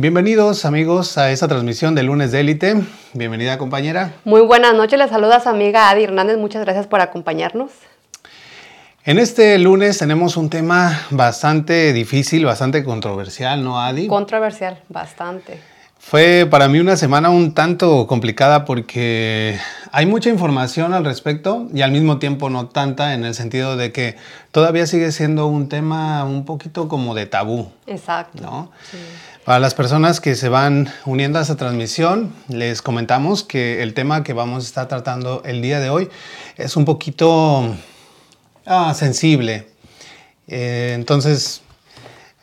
Bienvenidos amigos a esta transmisión de lunes de élite. Bienvenida compañera. Muy buenas noches, les saluda su amiga Adi Hernández. Muchas gracias por acompañarnos. En este lunes tenemos un tema bastante difícil, bastante controversial, ¿no, Adi? Controversial, bastante. Fue para mí una semana un tanto complicada porque hay mucha información al respecto y al mismo tiempo no tanta en el sentido de que todavía sigue siendo un tema un poquito como de tabú. Exacto. ¿no? Para las personas que se van uniendo a esta transmisión, les comentamos que el tema que vamos a estar tratando el día de hoy es un poquito ah, sensible. Eh, entonces,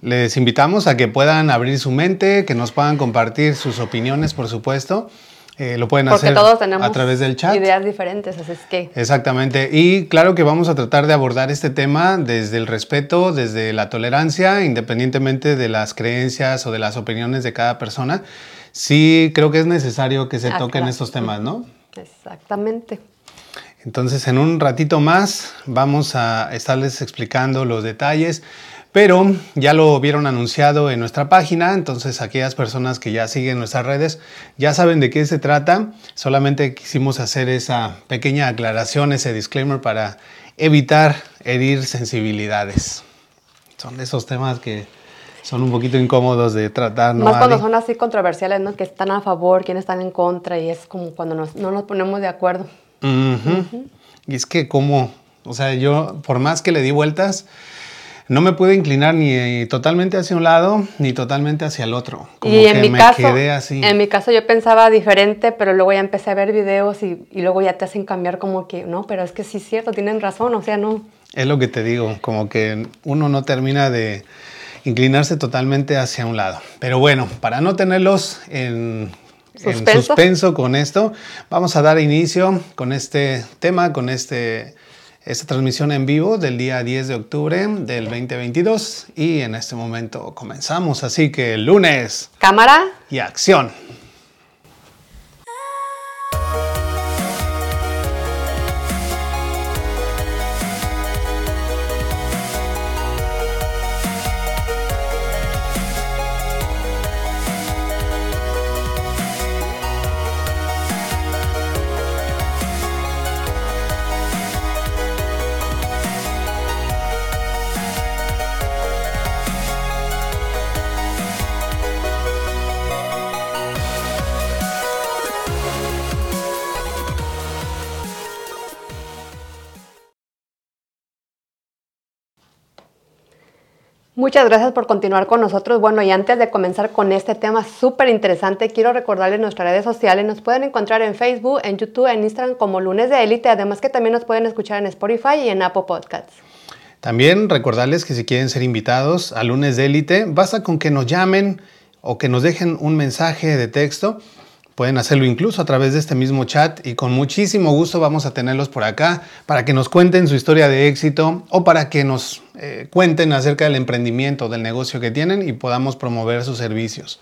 les invitamos a que puedan abrir su mente, que nos puedan compartir sus opiniones, por supuesto. Eh, lo pueden Porque hacer todos tenemos a través del chat. ideas diferentes, así es que Exactamente. Y claro que vamos a tratar de abordar este tema desde el respeto, desde la tolerancia, independientemente de las creencias o de las opiniones de cada persona. Sí, creo que es necesario que se Ah, toquen claro. estos temas, ¿no? exactamente. Entonces, en un ratito más vamos a estarles explicando los detalles, pero ya lo vieron anunciado en nuestra página, entonces aquellas personas que ya siguen nuestras redes ya saben de qué se trata. Solamente quisimos hacer esa pequeña aclaración, ese disclaimer para evitar herir sensibilidades. Son de esos temas que son un poquito incómodos de tratar, ¿no? Más cuando son así controversiales, ¿no? Que están a favor, quienes están en contra, y es como cuando nos- no nos ponemos de acuerdo. Ujú. Y es que como, o sea, yo por más que le di vueltas, no me pude inclinar ni totalmente hacia un lado ni totalmente hacia el otro. Como y que en mi me caso, quedé así. en mi caso yo pensaba diferente, pero luego ya empecé a ver videos y, y luego ya te hacen cambiar como que, no, pero es que sí es cierto, tienen razón, o sea, no. Es lo que te digo, como que uno no termina de inclinarse totalmente hacia un lado. Pero bueno, para no tenerlos en, en Suspenso. suspenso con esto, vamos a dar inicio con este tema, con este, esta transmisión en vivo del día 10 de octubre del 2022 y en este momento comenzamos, así que lunes Cámara, y acción. Muchas gracias por continuar con nosotros. Bueno, y antes de comenzar con este tema súper interesante, quiero recordarles nuestras redes sociales. Nos pueden encontrar en Facebook, en YouTube, en Instagram como Lunes de Élite. Además que también nos pueden escuchar en Spotify y en Apple Podcasts. También recordarles que si quieren ser invitados a lunes de élite, basta con que nos llamen o que nos dejen un mensaje de texto. Pueden hacerlo incluso a través de este mismo chat y con muchísimo gusto vamos a tenerlos por acá para que nos cuenten su historia de éxito o para que nos eh, cuenten acerca del emprendimiento, del negocio que tienen y podamos promover sus servicios.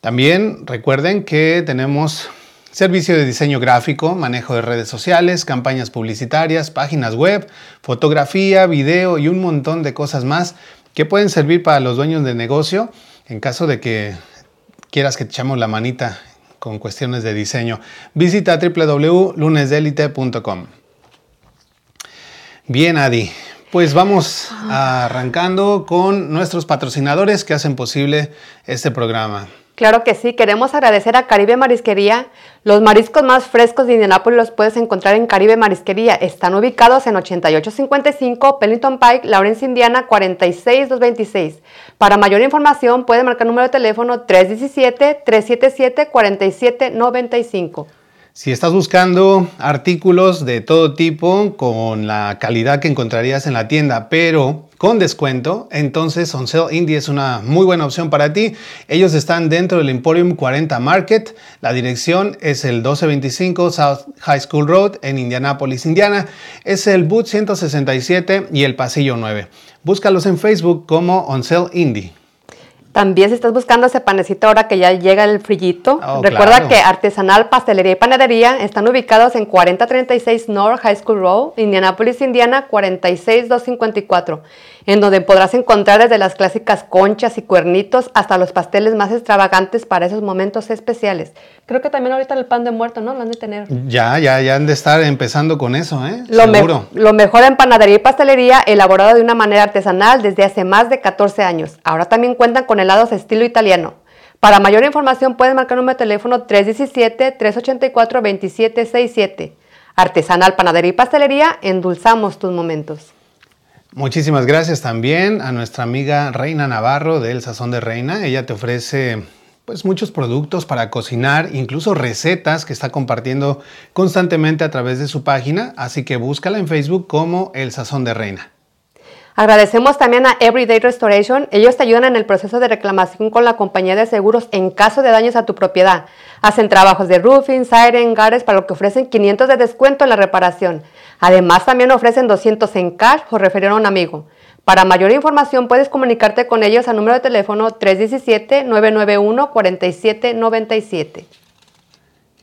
También recuerden que tenemos servicio de diseño gráfico, manejo de redes sociales, campañas publicitarias, páginas web, fotografía, video y un montón de cosas más que pueden servir para los dueños de negocio en caso de que quieras que te echamos la manita con cuestiones de diseño. Visita www.lunesdelite.com. Bien, Adi. Pues vamos arrancando con nuestros patrocinadores que hacen posible este programa. Claro que sí, queremos agradecer a Caribe Marisquería. Los mariscos más frescos de Indianápolis los puedes encontrar en Caribe Marisquería. Están ubicados en 8855 Pennington Pike, Lawrence, Indiana 46226. Para mayor información puede marcar el número de teléfono 317-377-4795. Si estás buscando artículos de todo tipo con la calidad que encontrarías en la tienda, pero con descuento, entonces On Indie es una muy buena opción para ti. Ellos están dentro del Emporium 40 Market. La dirección es el 1225 South High School Road en Indianapolis, Indiana. Es el boot 167 y el pasillo 9. Búscalos en Facebook como On Sale Indie. También si estás buscando ese panecito ahora que ya llega el frillito, Oh, recuerda claro. que Artesanal, Pastelería y Panadería están ubicados en 4036 North High School Road, Indianapolis, Indiana, 46254, en donde podrás encontrar desde las clásicas conchas y cuernitos hasta los pasteles más extravagantes para esos momentos especiales. Creo que también ahorita el pan de muerto, ¿no? Lo han de tener. Ya, ya, ya han de estar empezando con eso, ¿eh? Lo, me- Seguro. lo mejor en panadería y pastelería, elaborado de una manera artesanal desde hace más de 14 años. Ahora también cuentan con helados estilo italiano. Para mayor información pueden marcar el número de teléfono 317-384-2767. Artesanal Panadería y Pastelería, endulzamos tus momentos. Muchísimas gracias también a nuestra amiga Reina Navarro del Sazón de Reina. Ella te ofrece pues muchos productos para cocinar, incluso recetas que está compartiendo constantemente a través de su página, así que búscala en Facebook como El Sazón de Reina. Agradecemos también a Everyday Restoration. Ellos te ayudan en el proceso de reclamación con la compañía de seguros en caso de daños a tu propiedad. Hacen trabajos de roofing, siren, gares, para lo que ofrecen 500 de descuento en la reparación. Además, también ofrecen 200 en cash o referir a un amigo. Para mayor información puedes comunicarte con ellos al número de teléfono 317-991-4797.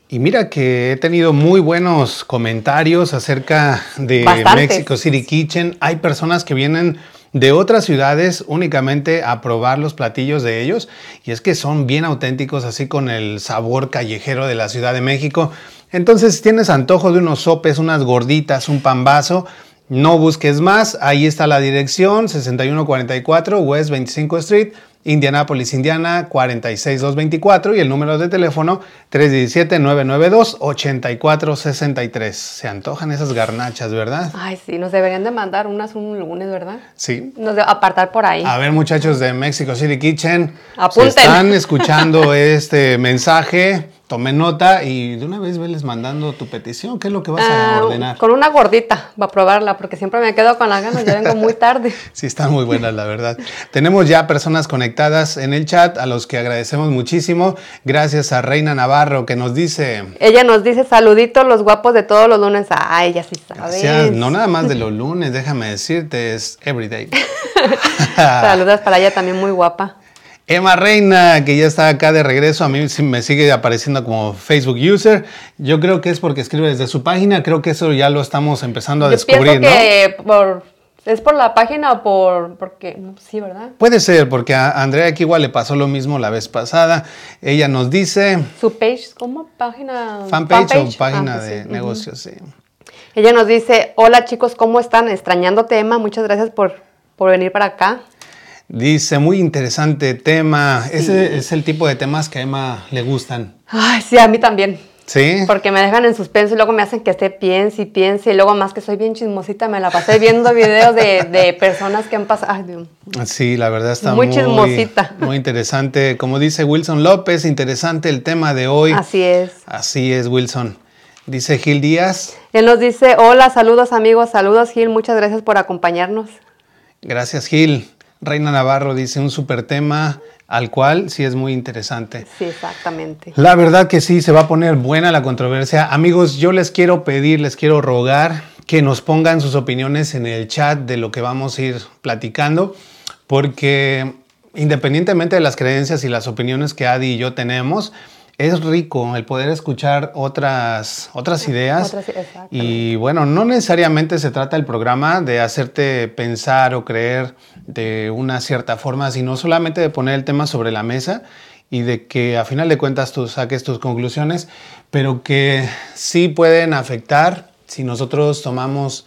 Y mira que he tenido muy buenos comentarios acerca de Bastantes. Mexico City Kitchen. Hay personas que vienen de otras ciudades únicamente a probar los platillos de ellos y es que son bien auténticos así con el sabor callejero de la Ciudad de México. Entonces si tienes antojo de unos sopes, unas gorditas, un pambazo, no busques más, ahí está la dirección 6144 West 25 Street, Indianapolis, Indiana 46224 y el número de teléfono 317-992-8463. Se antojan esas garnachas, ¿verdad? Ay, sí, nos deberían de mandar unas un lunes, ¿verdad? Sí. Nos de apartar por ahí. A ver, muchachos de Mexico City Kitchen, Apunten. si están escuchando este mensaje, tomen nota y de una vez veles mandando tu petición. ¿Qué es lo que vas a Ah, ordenar? Con una gordita, va a probarla, porque siempre me quedo con las ganas, ya vengo muy tarde. Sí, están muy buenas, la verdad. Tenemos ya personas conectadas en el chat, a los que agradecemos muchísimo. Gracias a Reina Navarro, que nos dice, Ella nos dice saluditos los guapos de todos los lunes. Ah, ella sí sabe. gracias, no nada más de los lunes, déjame decirte, es everyday. Saludos para ella también muy guapa. Emma Reina, que ya está acá de regreso, a mí me sigue apareciendo como Facebook user. Yo creo que es porque escribe desde su página, creo que eso ya lo estamos empezando a Yo descubrir, pienso ¿no? por, es por la página o por, porque, sí, ¿verdad? Puede ser, porque a Andrea aquí igual le pasó lo mismo la vez pasada. Ella nos dice, Su page, ¿cómo? Página. fanpage, o página Ah, pues de sí. negocios, sí. Ella nos dice, hola chicos, ¿cómo están? Extrañándote, Emma, muchas gracias por, por venir para acá. Dice, muy interesante tema. Ese es el tipo de temas que a Emma le gustan. Ay, sí, a mí también. ¿Sí? Porque me dejan en suspenso y luego me hacen que esté piense y piense. Y luego más que soy bien chismosita, me la pasé viendo videos de, de personas que han pasado. Ay, Dios. Sí, la verdad está Muy muy, chismosita. muy interesante. Como dice Wilson López, interesante el tema de hoy. Así es. Así es, Wilson. Dice Gil Díaz. Él nos dice, hola, saludos amigos, saludos Gil, muchas gracias por acompañarnos. Gracias, Gil. Reina Navarro dice un super tema al cual sí es muy interesante. Sí, exactamente. La verdad que sí, se va a poner buena la controversia. Amigos, yo les quiero pedir, les quiero rogar que nos pongan sus opiniones en el chat de lo que vamos a ir platicando, porque independientemente de las creencias y las opiniones que Adi y yo tenemos, es rico el poder escuchar otras, otras ideas. Otras- y bueno, no necesariamente se trata el programa de hacerte pensar o creer de una cierta forma, sino solamente de poner el tema sobre la mesa y de que a final de cuentas tú saques tus conclusiones, pero que sí pueden afectar si nosotros tomamos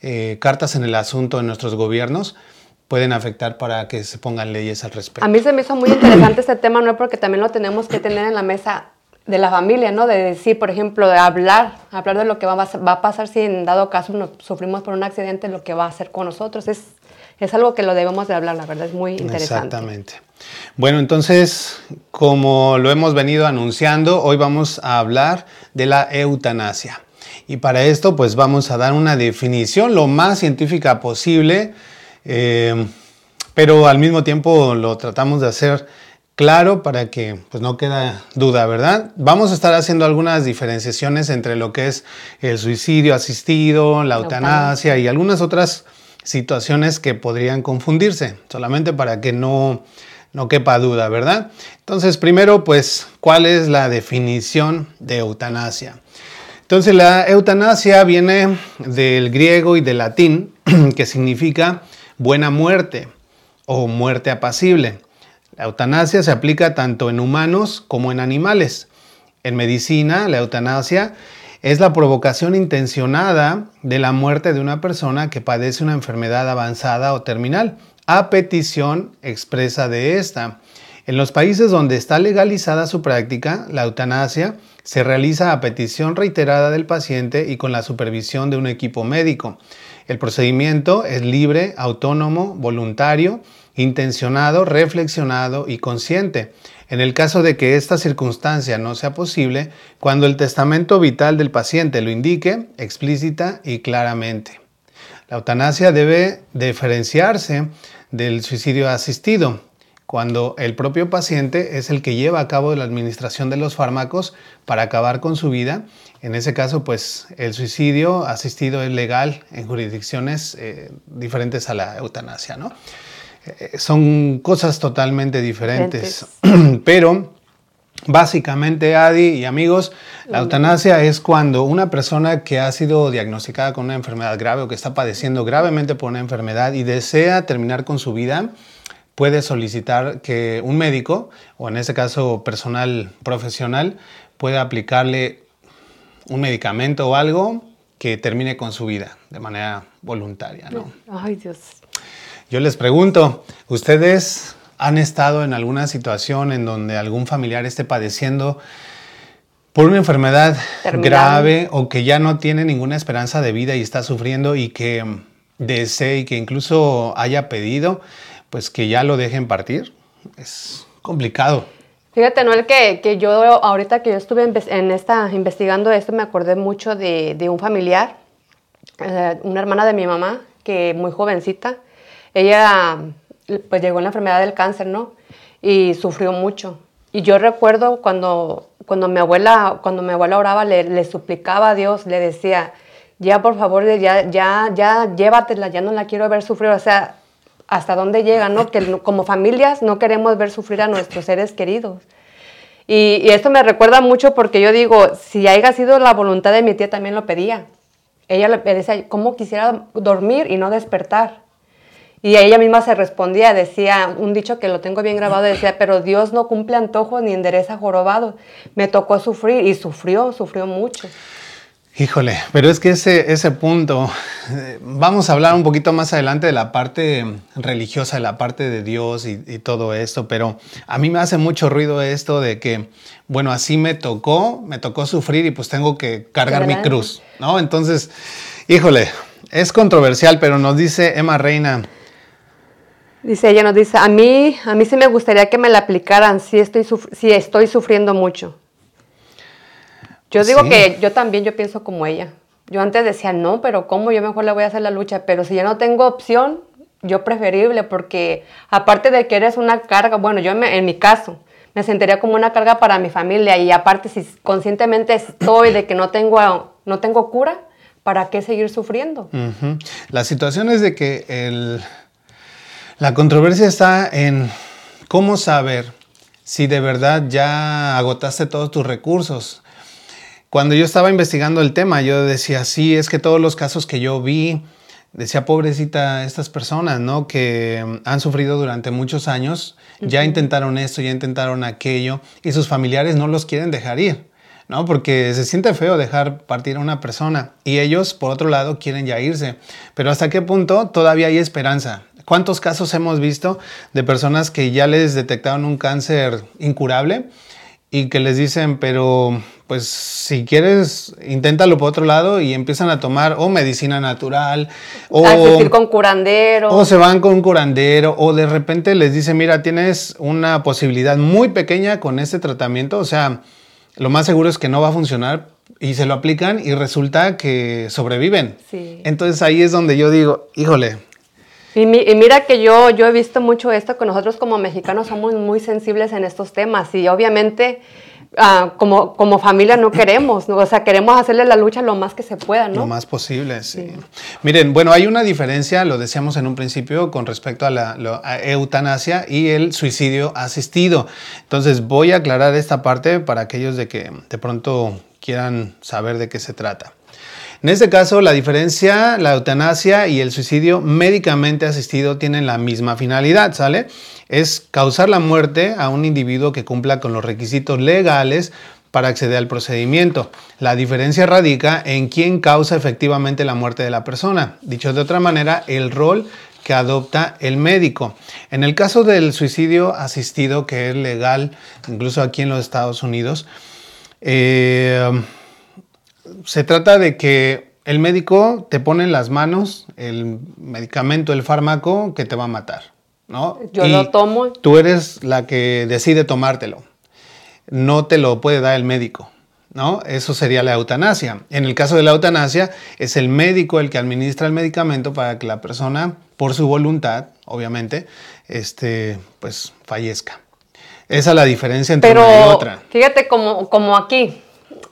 eh, cartas en el asunto en nuestros gobiernos, pueden afectar para que se pongan leyes al respecto. A mí se me hizo muy interesante este tema, ¿no? Porque también lo tenemos que tener en la mesa de la familia, ¿no? De decir, por ejemplo, de hablar, hablar de lo que va a, va a pasar si en dado caso nos sufrimos por un accidente, lo que va a hacer con nosotros. Es, es algo que lo debemos de hablar, la verdad, es muy interesante. Exactamente. Bueno, entonces, como lo hemos venido anunciando, hoy vamos a hablar de la eutanasia. Y para esto, pues vamos a dar una definición lo más científica posible, eh, pero al mismo tiempo lo tratamos de hacer claro para que pues no queda duda, ¿verdad? Vamos a estar haciendo algunas diferenciaciones entre lo que es el suicidio asistido, la eutanasia y algunas otras situaciones que podrían confundirse, solamente para que no, no quepa duda, ¿verdad? Entonces, primero, pues, ¿cuál es la definición de eutanasia? Entonces, la eutanasia viene del griego y del latín, que significa buena muerte o muerte apacible. La eutanasia se aplica tanto en humanos como en animales. En medicina, la eutanasia es la provocación intencionada de la muerte de una persona que padece una enfermedad avanzada o terminal, a petición expresa de esta. En los países donde está legalizada su práctica, la eutanasia se realiza a petición reiterada del paciente y con la supervisión de un equipo médico. El procedimiento es libre, autónomo, voluntario, intencionado, reflexionado y consciente. En el caso de que esta circunstancia no sea posible, cuando el testamento vital del paciente lo indique explícita y claramente. La eutanasia debe diferenciarse del suicidio asistido, cuando el propio paciente es el que lleva a cabo la administración de los fármacos para acabar con su vida. En ese caso, pues el suicidio asistido es legal en jurisdicciones eh, diferentes a la eutanasia, ¿no? Eh, son cosas totalmente diferentes. Pero básicamente, Adi y amigos, la eutanasia es cuando una persona que ha sido diagnosticada con una enfermedad grave o que está padeciendo gravemente por una enfermedad y desea terminar con su vida, puede solicitar que un médico, o en este caso personal profesional, pueda aplicarle un medicamento o algo que termine con su vida de manera voluntaria. ¿no? Ay, Dios. Yo les pregunto, ¿ustedes han estado en alguna situación en donde algún familiar esté padeciendo por una enfermedad grave o que ya no tiene ninguna esperanza de vida y está sufriendo y que desee y que incluso haya pedido, pues que ya lo dejen partir? Es complicado. Fíjate, Noel, que, que yo ahorita que yo estuve en, esta, investigando esto, me acordé mucho de, un familiar, eh, una hermana de mi mamá, que muy jovencita, ella pues llegó en la enfermedad del cáncer, ¿no? Y sufrió mucho. Y yo recuerdo cuando, cuando, mi, abuela, cuando mi abuela oraba, le, suplicaba a Dios, le decía, ya por favor, ya, ya, ya llévatela, ya no la quiero ver sufrir. O sea, hasta dónde llega, ¿no? Que como familias no queremos ver sufrir a nuestros seres queridos. Y, y, esto me recuerda mucho porque yo digo, si haya sido la voluntad de mi tía, también lo pedía. Ella le decía, ¿cómo quisiera dormir y no despertar? Y ella misma se respondía, decía, un dicho que lo tengo bien grabado, decía, pero Dios no cumple antojos ni endereza jorobado. Me tocó sufrir y sufrió, sufrió mucho. Híjole, pero es que ese, ese punto, eh, vamos a hablar un poquito más adelante de la parte religiosa, de la parte de Dios y, todo esto, pero a mí me hace mucho ruido esto de que, bueno, así me tocó, me tocó sufrir y pues tengo que cargar mi cruz, ¿no? Entonces, híjole, es controversial, pero nos dice Emma Reina, Dice ella, nos dice, a mí, a mí sí me gustaría que me la aplicaran si estoy, si estoy sufriendo mucho. Yo digo que yo también, yo pienso como ella. Yo antes decía, no, pero ¿cómo? Yo mejor le voy a hacer la lucha. Pero si ya no tengo opción, yo preferible, porque aparte de que eres una carga, bueno, yo en mi caso, me sentiría como una carga para mi familia y aparte si conscientemente estoy de que no tengo, no tengo cura, ¿para qué seguir sufriendo? La situación es de que el la controversia está en cómo saber si de verdad ya agotaste todos tus recursos. Cuando yo estaba investigando el tema, yo decía, sí, es que todos los casos que yo vi, decía, pobrecita, estas personas, ¿no? Que han sufrido durante muchos años, ya intentaron esto, ya intentaron aquello, y sus familiares no los quieren dejar ir, ¿no? Porque se siente feo dejar partir a una persona, y ellos, por otro lado, quieren ya irse. Pero hasta qué punto todavía hay esperanza. ¿Cuántos casos hemos visto de personas que ya les detectaron un cáncer incurable y que les dicen, pero pues si quieres, inténtalo por otro lado y empiezan a tomar o medicina natural o asistir con curandero o se van con un curandero o de repente les dicen, mira, tienes una posibilidad muy pequeña con este tratamiento, o sea, lo más seguro es que no va a funcionar y se lo aplican y resulta que sobreviven. Entonces ahí es donde yo digo, híjole, y, mira que yo, yo he visto mucho esto, que nosotros como mexicanos somos muy sensibles en estos temas y obviamente ah, como, como familia no queremos, ¿no? o sea, queremos hacerle la lucha lo más que se pueda, ¿no? Lo más posible, sí. Miren, bueno, hay una diferencia, lo decíamos en un principio, con respecto a la eutanasia y el suicidio asistido. Entonces, voy a aclarar esta parte para aquellos de que de pronto quieran saber de qué se trata. En este caso, la diferencia, la eutanasia y el suicidio médicamente asistido tienen la misma finalidad, ¿sale? Es causar la muerte a un individuo que cumpla con los requisitos legales para acceder al procedimiento. La diferencia radica en quién causa efectivamente la muerte de la persona. Dicho de otra manera, el rol que adopta el médico. En el caso del suicidio asistido, que es legal incluso aquí en los Estados Unidos, eh, se trata de que el médico te pone en las manos el medicamento, el fármaco que te va a matar, ¿no? Yo lo tomo. Tú eres la que decide tomártelo. No te lo puede dar el médico, ¿no? Eso sería la eutanasia. En el caso de la eutanasia, es el médico el que administra el medicamento para que la persona, por su voluntad, obviamente, este, pues fallezca. Esa es la diferencia entre una y otra. Fíjate como, como aquí,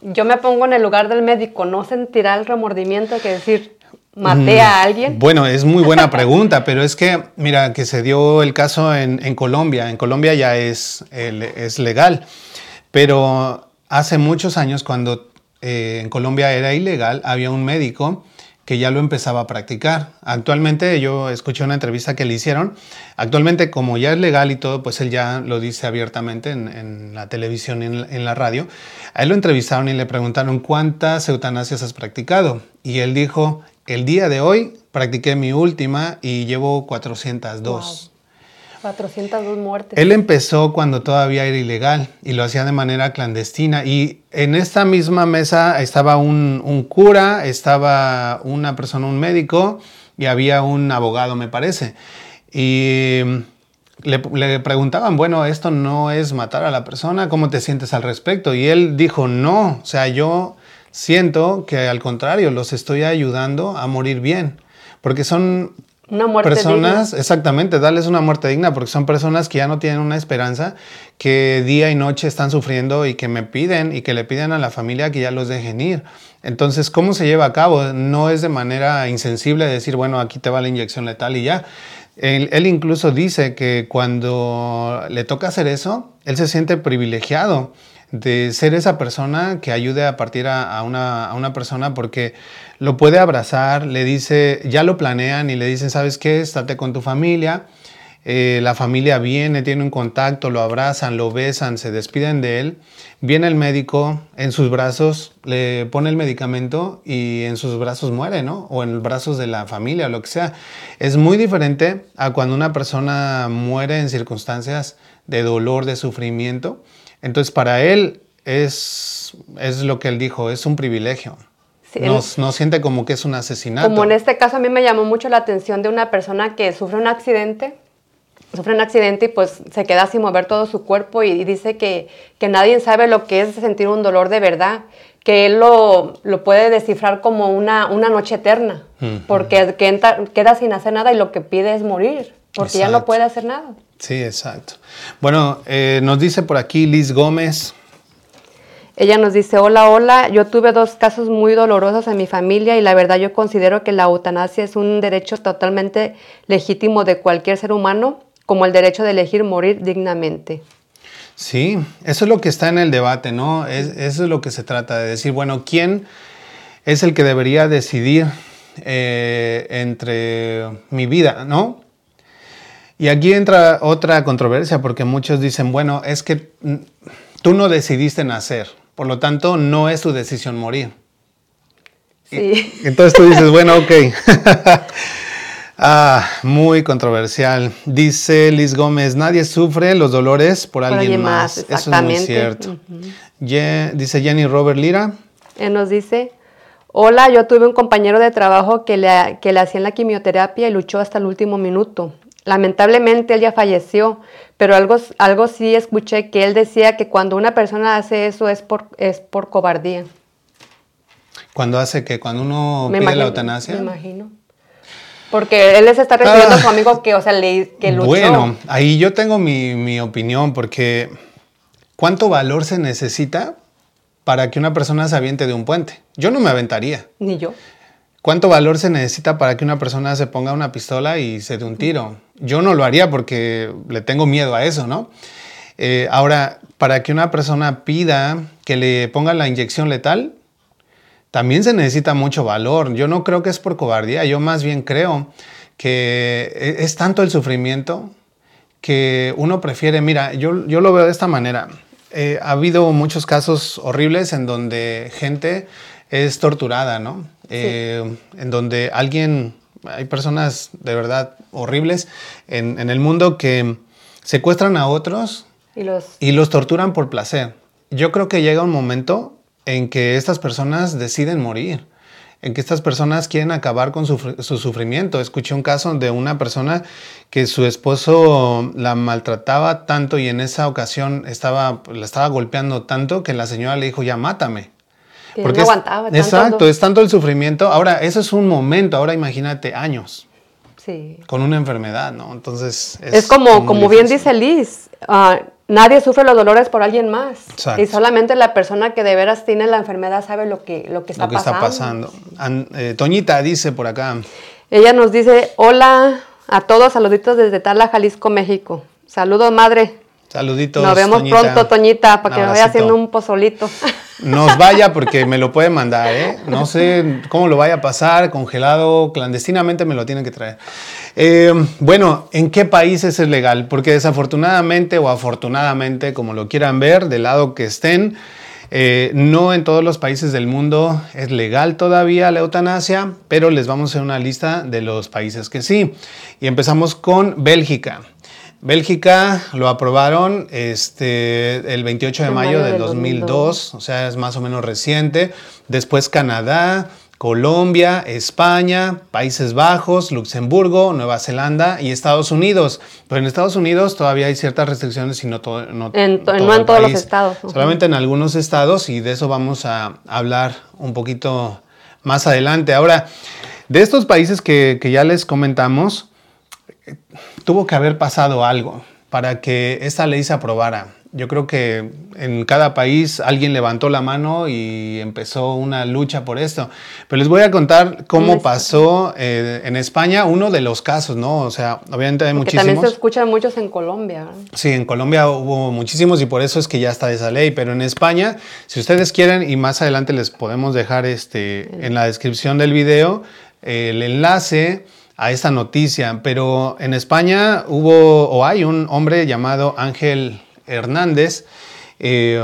yo me pongo en el lugar del médico, ¿no sentirá el remordimiento que decir, maté a mm, alguien? Bueno, es muy buena pregunta, pero es que, mira, que se dio el caso en, Colombia. En Colombia ya es, es legal, pero hace muchos años, cuando eh, en Colombia era ilegal, había un médico que ya lo empezaba a practicar. Actualmente yo escuché una entrevista que le hicieron. Actualmente como ya es legal y todo, pues él ya lo dice abiertamente en, la televisión y en, la radio. A él lo entrevistaron y le preguntaron cuántas eutanasias has practicado. Y él dijo, el día de hoy practiqué mi última y llevo 402. 402 muertes. Él empezó cuando todavía era ilegal y lo hacía de manera clandestina. Y en esta misma mesa estaba un, cura, estaba una persona, un médico y había un abogado, me parece. Y le, le, preguntaban, bueno, esto no es matar a la persona, ¿cómo te sientes al respecto? Y él dijo, no, o sea, yo siento que al contrario, los estoy ayudando a morir bien, porque son una muerte personas, exactamente, darles una muerte digna, porque son personas que ya no tienen una esperanza, que día y noche están sufriendo y que me piden y que le piden a la familia que ya los dejen ir. Entonces, ¿cómo se lleva a cabo? No es de manera insensible decir, bueno, aquí te va la inyección letal y ya. Él, él incluso dice que cuando le toca hacer eso, él se siente privilegiado de ser esa persona que ayude a partir a, una, a, una, persona porque lo puede abrazar, le dice, ya lo planean y le dicen, ¿sabes qué? Estate con tu familia. Eh, la familia viene, tiene un contacto, lo abrazan, lo besan, se despiden de él. Viene el médico en sus brazos, le pone el medicamento y en sus brazos muere, ¿no? O en los brazos de la familia, lo que sea. Es muy diferente a cuando una persona muere en circunstancias de dolor, de sufrimiento entonces, para él es, es lo que él dijo, es un privilegio. no, siente como que es un asesinato. Como en este caso a mí me llamó mucho la atención de una persona que sufre un accidente, sufre un accidente y pues se queda sin mover todo su cuerpo y, dice que, que, nadie sabe lo que es sentir un dolor de verdad, que él lo, lo puede descifrar como una, una noche eterna, porque queda sin hacer nada y lo que pide es morir, porque ya no puede hacer nada. Sí, exacto. Bueno, eh, nos dice por aquí Liz Gómez. Ella nos dice, hola, hola, yo tuve dos casos muy dolorosos en mi familia y la verdad yo considero que la eutanasia es un derecho totalmente legítimo de cualquier ser humano, como el derecho de elegir morir dignamente. Sí, eso es lo que está en el debate, ¿no? eso es lo que se trata de decir, bueno, ¿quién es el que debería decidir eh, entre mi vida, ¿no? Y aquí entra otra controversia porque muchos dicen, bueno, es que tú no decidiste nacer, por lo tanto no es tu decisión morir. Sí. entonces tú dices, bueno, ok. ah, muy controversial. Dice Liz Gómez, nadie sufre los dolores por, alguien, más. Eso es muy cierto. dice Jenny Robert Lira. Él nos dice, hola, yo tuve un compañero de trabajo que le, que le hacían la quimioterapia y luchó hasta el último minuto. Lamentablemente él ya falleció, pero algo, algo sí escuché que él decía que cuando una persona hace eso es por, es por cobardía. ¿Cuando hace que ¿Cuando uno pide la eutanasia? Me imagino. Porque él les está refiriendo a su ah. amigo que, o sea, le, que luchó. Bueno, ahí yo tengo mi, mi opinión porque ¿cuánto valor se necesita para que una persona se aviente de un puente? Yo no me aventaría. Ni yo. ¿Cuánto valor se necesita para que una persona se ponga una pistola y se dé un tiro? Yo no lo haría porque le tengo miedo a eso, ¿no? Eh, ahora, para que una persona pida que le pongan la inyección letal, también se necesita mucho valor. Yo no creo que es por cobardía, yo más bien creo que e-, es tanto el sufrimiento que uno prefiere, mira, yo, yo lo veo de esta manera. Eh, ha habido muchos casos horribles en donde gente es torturada, ¿no? Eh, en donde alguien, hay personas de verdad horribles en, el mundo que secuestran a otros y los... y los torturan por placer. Yo creo que llega un momento en que estas personas deciden morir en que estas personas quieren acabar con su, su, sufrimiento. Escuché un caso de una persona que su esposo la maltrataba tanto y en esa ocasión estaba, la estaba golpeando tanto que la señora le dijo, ya mátame. Porque no aguantaba. exacto, es tanto el sufrimiento. Ahora, eso es un momento, ahora imagínate años. Sí. Con una enfermedad, ¿no? Entonces... Es, como, como bien dice Liz, uh, nadie sufre los dolores por alguien más. Exacto. Y solamente la persona que de veras tiene la enfermedad sabe lo que, lo que está lo que pasando. está pasando. eh, Toñita dice por acá. Ella nos dice, hola a todos, saluditos desde Tala, Jalisco, México. Saludos, madre. Saluditos. Nos vemos Toñita. pronto, Toñita, para que me vaya haciendo un pozolito. Nos vaya porque me lo puede mandar, ¿eh? No sé cómo lo vaya a pasar, congelado, clandestinamente me lo tienen que traer. Eh, bueno, ¿en qué países es legal? Porque desafortunadamente o afortunadamente, como lo quieran ver, del lado que estén, eh, no en todos los países del mundo es legal todavía la eutanasia, pero les vamos a hacer una lista de los países que sí. Y empezamos con Bélgica. Bélgica lo aprobaron este, el 28 de mayo mayo del del 2002, o sea, es más o menos reciente. Después Canadá, Colombia, España, Países Bajos, Luxemburgo, Nueva Zelanda y Estados Unidos. Pero en Estados Unidos todavía hay ciertas restricciones y no, todo, no, En todo no en todos los estados. Solamente en algunos estados y de eso vamos a hablar un poquito más adelante. Ahora, de estos países que, que ya les comentamos, tuvo que haber pasado algo para que esta ley se aprobara. Yo creo que en cada país alguien levantó la mano y empezó una lucha por esto. Pero les voy a contar cómo Una pasó eh, en España uno de los casos, ¿no? O sea, obviamente hay Que muchísimos. también se escuchan muchos en Colombia. Sí, en Colombia hubo muchísimos y por eso es que ya está esa ley, pero en España, si ustedes quieren y más adelante les podemos dejar este, en la descripción del video el enlace a esta noticia, pero en España hubo o hay un hombre llamado Ángel Hernández. Eh,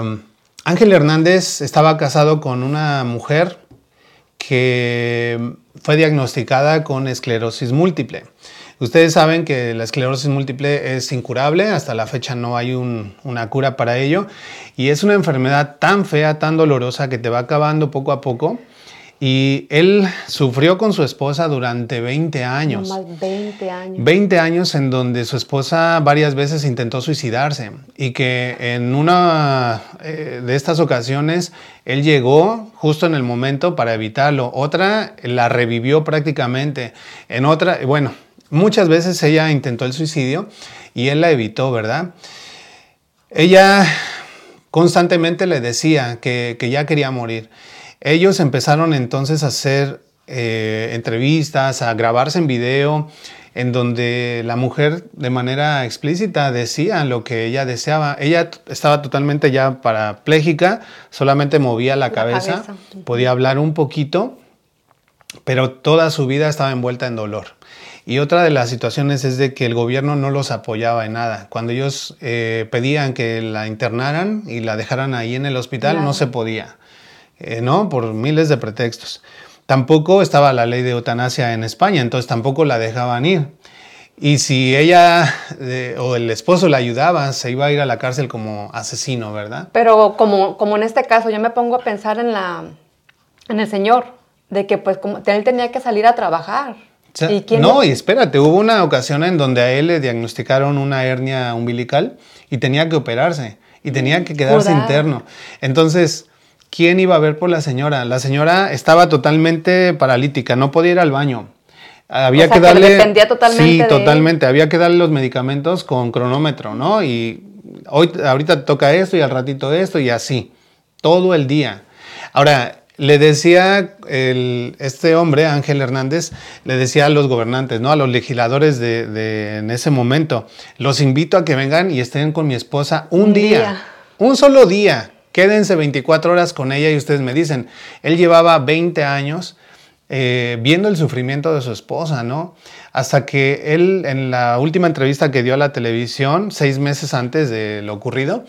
Ángel Hernández estaba casado con una mujer que fue diagnosticada con esclerosis múltiple. Ustedes saben que la esclerosis múltiple es incurable, hasta la fecha no hay un- una cura para ello y es una enfermedad tan fea, tan dolorosa que te va acabando poco a poco. Y él sufrió con su esposa durante 20 años. No más 20 años. 20 años en donde su esposa varias veces intentó suicidarse y que en una eh, de estas ocasiones él llegó justo en el momento para evitarlo. Otra la revivió prácticamente. En otra, bueno, muchas veces ella intentó el suicidio y él la evitó, ¿verdad? Ella constantemente le decía que, que ya quería morir. Ellos empezaron entonces a hacer eh, entrevistas, a grabarse en video, en donde la mujer de manera explícita decía lo que ella deseaba. Ella estaba totalmente ya parapléjica, solamente movía la, La cabeza, cabeza. podía hablar un poquito, pero toda su vida estaba envuelta en dolor. Y otra de las situaciones es de que el gobierno no los apoyaba en nada. Cuando ellos eh, pedían que la internaran y la dejaran ahí en el hospital, Claro. no se podía, eh, ¿no? Por miles de pretextos. Tampoco estaba la ley de eutanasia en España, entonces tampoco la dejaban ir. Y si ella eh, o el esposo la ayudaba, se iba a ir a la cárcel como asesino, ¿verdad? Pero como, como en este caso, yo me pongo a pensar en, la, en el Señor, de que pues como él tenía que salir a trabajar. O sea, ¿Y no, y espérate, hubo una ocasión en donde a él le diagnosticaron una hernia umbilical y tenía que operarse y tenía que quedarse interno. Entonces, ¿quién iba a ver por la señora? La señora estaba totalmente paralítica, no podía ir al baño. Había O sea, que que darle. dependía totalmente Sí, de totalmente. Había que darle los medicamentos con cronómetro, ¿no? Y hoy, ahorita toca esto y al ratito esto y así, todo el día. Ahora, le decía el, este hombre, Ángel Hernández, le decía a los gobernantes, ¿no? a los legisladores de, en ese momento, los invito a que vengan y estén con mi esposa un, día, un solo día. Quédense 24 horas con ella y ustedes me dicen, él llevaba 20 años eh, viendo el sufrimiento de su esposa, ¿no? Hasta que él, en la última entrevista que dio a la televisión, seis meses antes de lo ocurrido,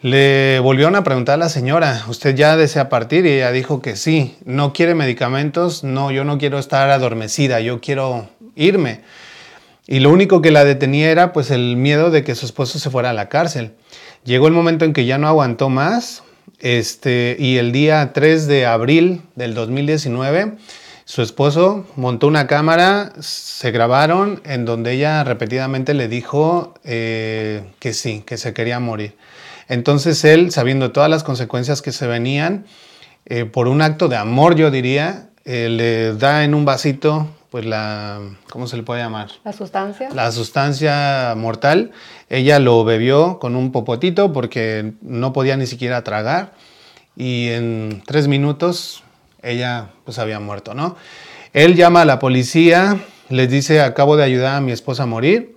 le volvieron a preguntar a la señora, ¿usted ya desea partir? Y ella dijo que sí, no quiere medicamentos, no, yo no quiero estar adormecida, yo quiero irme. Y lo único que la detenía era pues el miedo de que su esposo se fuera a la cárcel. Llegó el momento en que ya no aguantó más, este, y el día 3 de abril del 2019, su esposo montó una cámara, se grabaron en donde ella repetidamente le dijo eh, que sí, que se quería morir. Entonces él, sabiendo todas las consecuencias que se venían, eh, por un acto de amor, yo diría, eh, le da en un vasito, pues la, ¿cómo se le puede llamar? La sustancia. La sustancia mortal. Ella lo bebió con un popotito porque no podía ni siquiera tragar y en tres minutos ella pues había muerto, ¿no? Él llama a la policía, les dice, acabo de ayudar a mi esposa a morir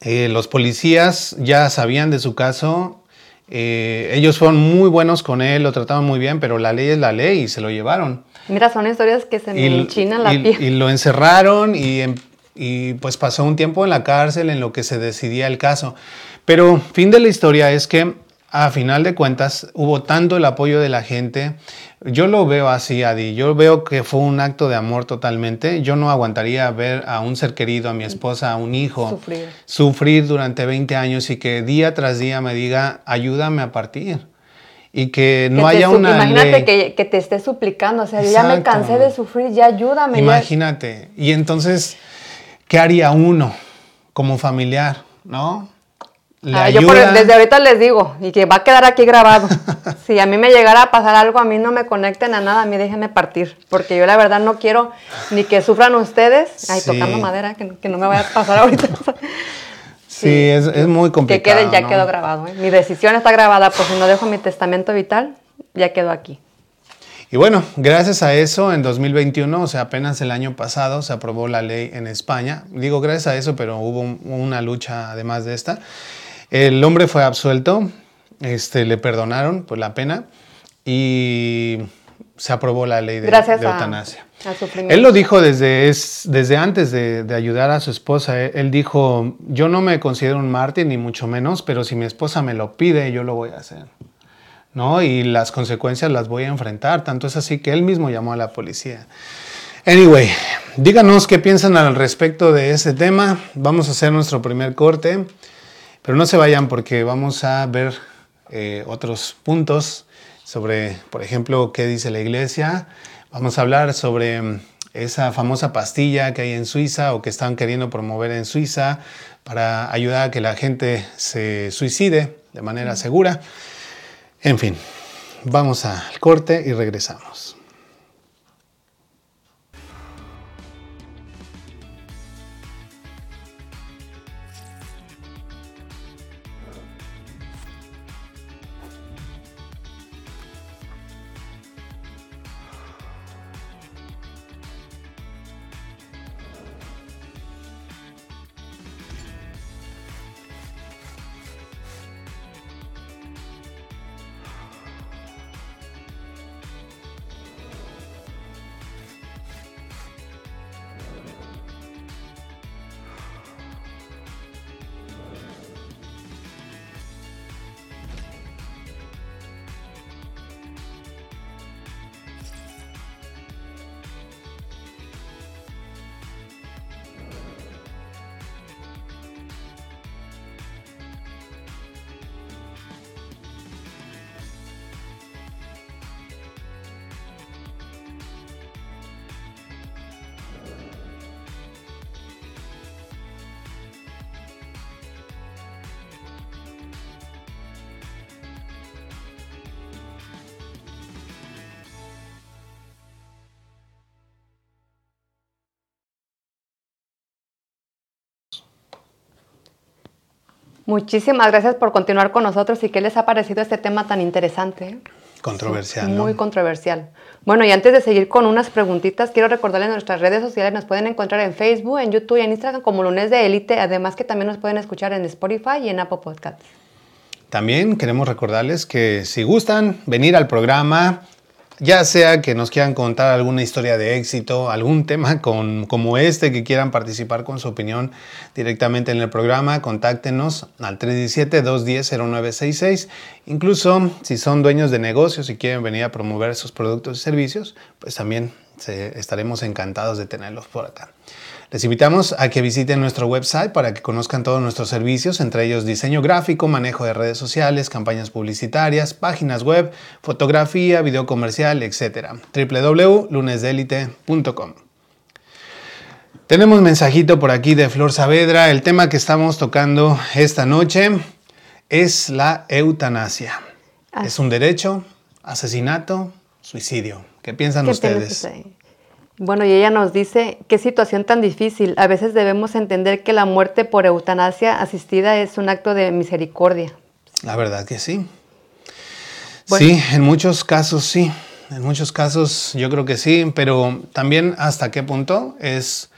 eh, los policías ya sabían de su caso. Eh, ellos fueron muy buenos con él, lo trataban muy bien, pero la ley es la ley y se lo llevaron. Mira, son historias que se me enchinan la piel. Y lo encerraron y, y pues pasó un tiempo en la cárcel en lo que se decidía el caso. Pero fin de la historia es que a final de cuentas hubo tanto el apoyo de la gente. Yo lo veo así, Adi. Yo veo que fue un acto de amor totalmente. Yo no aguantaría ver a un ser querido, a mi esposa, a un hijo, sufrir, sufrir durante 20 años y que día tras día me diga, ayúdame a partir. Y que no haya una. Imagínate Que, que, te esté suplicando, o sea, ya me cansé de sufrir, ya ayúdame. Imagínate. Y entonces, ¿qué haría uno como familiar? ¿No? Ah, yo desde ahorita les digo, y que va a quedar aquí grabado. si a mí me llegara a pasar algo, a mí no me conecten a nada, a mí déjenme partir. Porque yo la verdad no quiero ni que sufran ustedes. Ay, tocando madera, que, no me vaya a pasar ahorita. sí, es, es, muy complicado. Que quede, ya quedó grabado. ¿eh? Mi decisión está grabada, pues si no dejo mi testamento vital, ya quedó aquí. Y bueno, gracias a eso, en 2021, o sea, apenas el año pasado, se aprobó la ley en España. Digo gracias a eso, pero hubo una lucha además de esta. El hombre fue absuelto, este, le perdonaron por la pena y se aprobó la ley de, eutanasia. él lo dijo desde, es, desde antes de, ayudar a su esposa. Él dijo, yo no me considero un mártir, ni mucho menos, pero si mi esposa me lo pide, yo lo voy a hacer. ¿no? Y las consecuencias las voy a enfrentar. Tanto es así que él mismo llamó a la policía. Anyway, díganos qué piensan al respecto de ese tema. Vamos a hacer nuestro primer corte. Pero no se vayan porque vamos a ver eh, otros puntos sobre, por ejemplo, qué dice la iglesia. Vamos a hablar sobre mm, esa famosa pastilla que hay en Suiza o que están queriendo promover en Suiza para ayudar a que la gente se suicide de manera segura. En fin, vamos al corte y regresamos. Muchísimas gracias por continuar con nosotros y qué les ha parecido este tema tan interesante. Controversial. Muy controversial. Bueno, y antes de seguir con unas preguntitas, quiero recordarles nuestras redes sociales. Nos pueden encontrar en Facebook, en YouTube y en Instagram como Lunes de Élite. Además que también nos pueden escuchar en Spotify y en Apple Podcasts. También queremos recordarles que si gustan venir al programa, ya sea que nos quieran contar alguna historia de éxito, algún tema como este, que quieran participar con su opinión directamente en el programa, contáctenos al 317-210-0966. Incluso si son dueños de negocios y quieren venir a promover sus productos y servicios, pues también estaremos encantados de tenerlos por acá. Les invitamos a que visiten nuestro website para que conozcan todos nuestros servicios, entre ellos diseño gráfico, manejo de redes sociales, campañas publicitarias, páginas web, fotografía, video comercial, etc. www.lunesdelite.com. Tenemos mensajito por aquí de Flor Saavedra. El tema que estamos tocando esta noche es la eutanasia. Ah. ¿Es un derecho? ¿Asesinato? ¿Suicidio? ¿Qué piensan ustedes? Bueno, y ella nos dice, qué situación tan difícil. A veces debemos entender que la muerte por eutanasia asistida es un acto de misericordia. La verdad que sí. Sí, en muchos casos sí. En muchos casos yo creo que sí, pero también hasta qué punto es,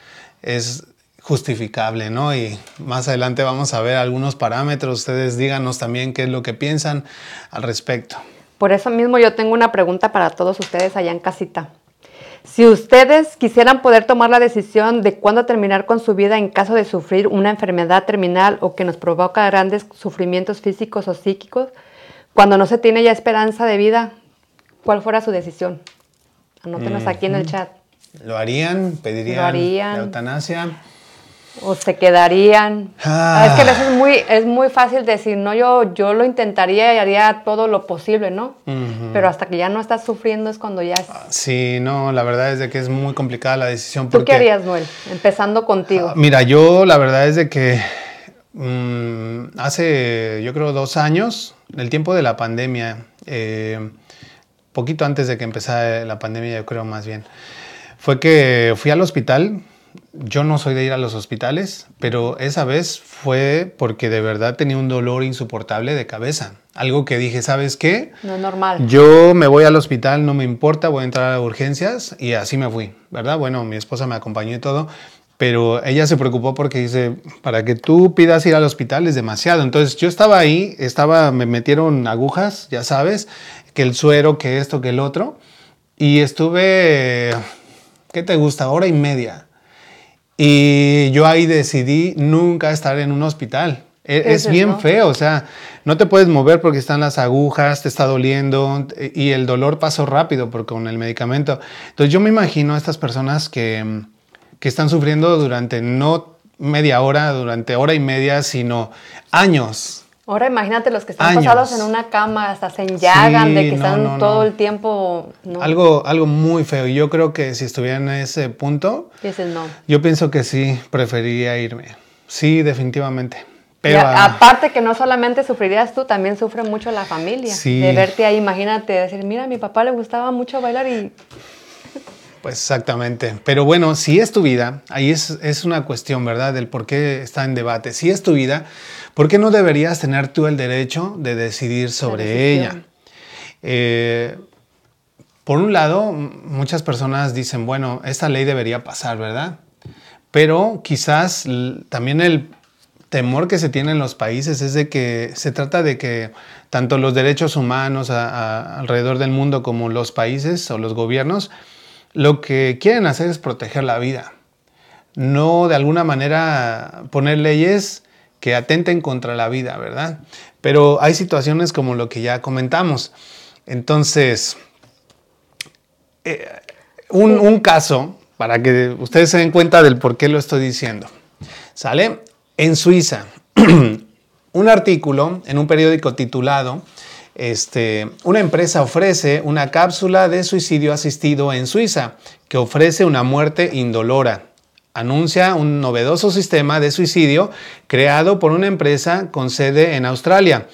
es justificable, ¿no? Y más adelante vamos a ver algunos parámetros. Ustedes díganos también qué es lo que piensan al respecto. Por eso mismo yo tengo una pregunta para todos ustedes allá en casita. Si ustedes quisieran poder tomar la decisión de cuándo terminar con su vida en caso de sufrir una enfermedad terminal o que nos provoca grandes sufrimientos físicos o psíquicos, cuando no se tiene ya esperanza de vida, ¿cuál fuera su decisión? Anótenos aquí en el chat. ¿Lo harían? ¿Pedirían la eutanasia? O se quedarían. Ah. Es que es muy, es muy fácil decir, no, yo, yo lo intentaría y haría todo lo posible, ¿no? Pero hasta que ya no estás sufriendo es cuando ya es... Ah, sí, no, la verdad es de que es muy complicada la decisión. ¿Tú qué harías, Noel? Empezando contigo. Ah, mira, yo la verdad es de que mm, hace, yo creo, dos años, en el tiempo de la pandemia, eh, poquito antes de que empezara la pandemia, yo creo más bien, fue que fui al hospital yo no soy de ir a los hospitales, pero esa vez fue porque de verdad tenía un dolor insoportable de cabeza. Algo que dije, ¿sabes qué? No es normal. Yo me voy al hospital, no me importa, voy a entrar a urgencias y así me fui, ¿verdad? Bueno, mi esposa me acompañó y todo, pero ella se preocupó porque dice, para que tú pidas ir al hospital es demasiado. Entonces yo estaba ahí, estaba, me metieron agujas, ya sabes, que el suero, que esto, que el otro, y estuve, ¿qué te gusta? Hora y media y yo ahí decidí nunca estar en un hospital. E, es, bien feo, o sea, no te puedes mover porque están las agujas, te está doliendo y el dolor pasó rápido porque con el medicamento. Entonces yo me imagino a estas personas que, que están sufriendo durante no media hora, durante hora y media, sino años. Ahora imagínate los que están pasados en una cama, hasta se enllagan, de que están todo el tiempo. Algo, algo muy feo. Y yo creo que si estuviera en ese punto, no. yo pienso que sí, preferiría irme. Sí, definitivamente. Pero, aparte que no solamente sufrirías tú, también sufre mucho la familia. De verte ahí, imagínate, decir, mira, a mi papá le gustaba mucho bailar y... Pues exactamente. Pero bueno, si es tu vida, ahí es, es una cuestión, ¿verdad? Del por qué está en debate. Si es tu vida, ¿Por qué no deberías tener tú el derecho de decidir sobre ella? Eh, por un lado, muchas personas dicen, bueno, esta ley debería pasar, ¿verdad? Pero quizás también el temor que se tiene en los países es de que se trata de que tanto los derechos humanos alrededor del mundo como los países o los gobiernos lo que quieren hacer es proteger la vida, no de alguna manera poner leyes que atenten contra la vida, ¿verdad? Pero hay situaciones como lo que ya comentamos. Entonces, eh, un, caso, para que ustedes se den cuenta del por qué lo estoy diciendo. ¿Sale? En Suiza, un artículo en un periódico titulado este, una empresa ofrece una cápsula de suicidio asistido en Suiza que ofrece una muerte indolora anuncia un novedoso sistema de suicidio creado por una empresa con sede en Australia.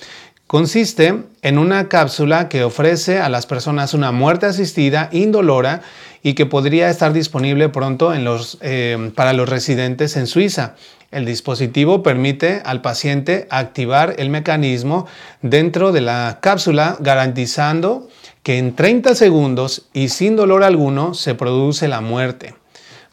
Consiste en una cápsula que ofrece a las personas una muerte asistida indolora y que podría estar disponible pronto eh, para los residentes en Suiza. El dispositivo permite al paciente activar el mecanismo dentro de la cápsula garantizando que en 30 segundos y sin dolor alguno se produce la muerte.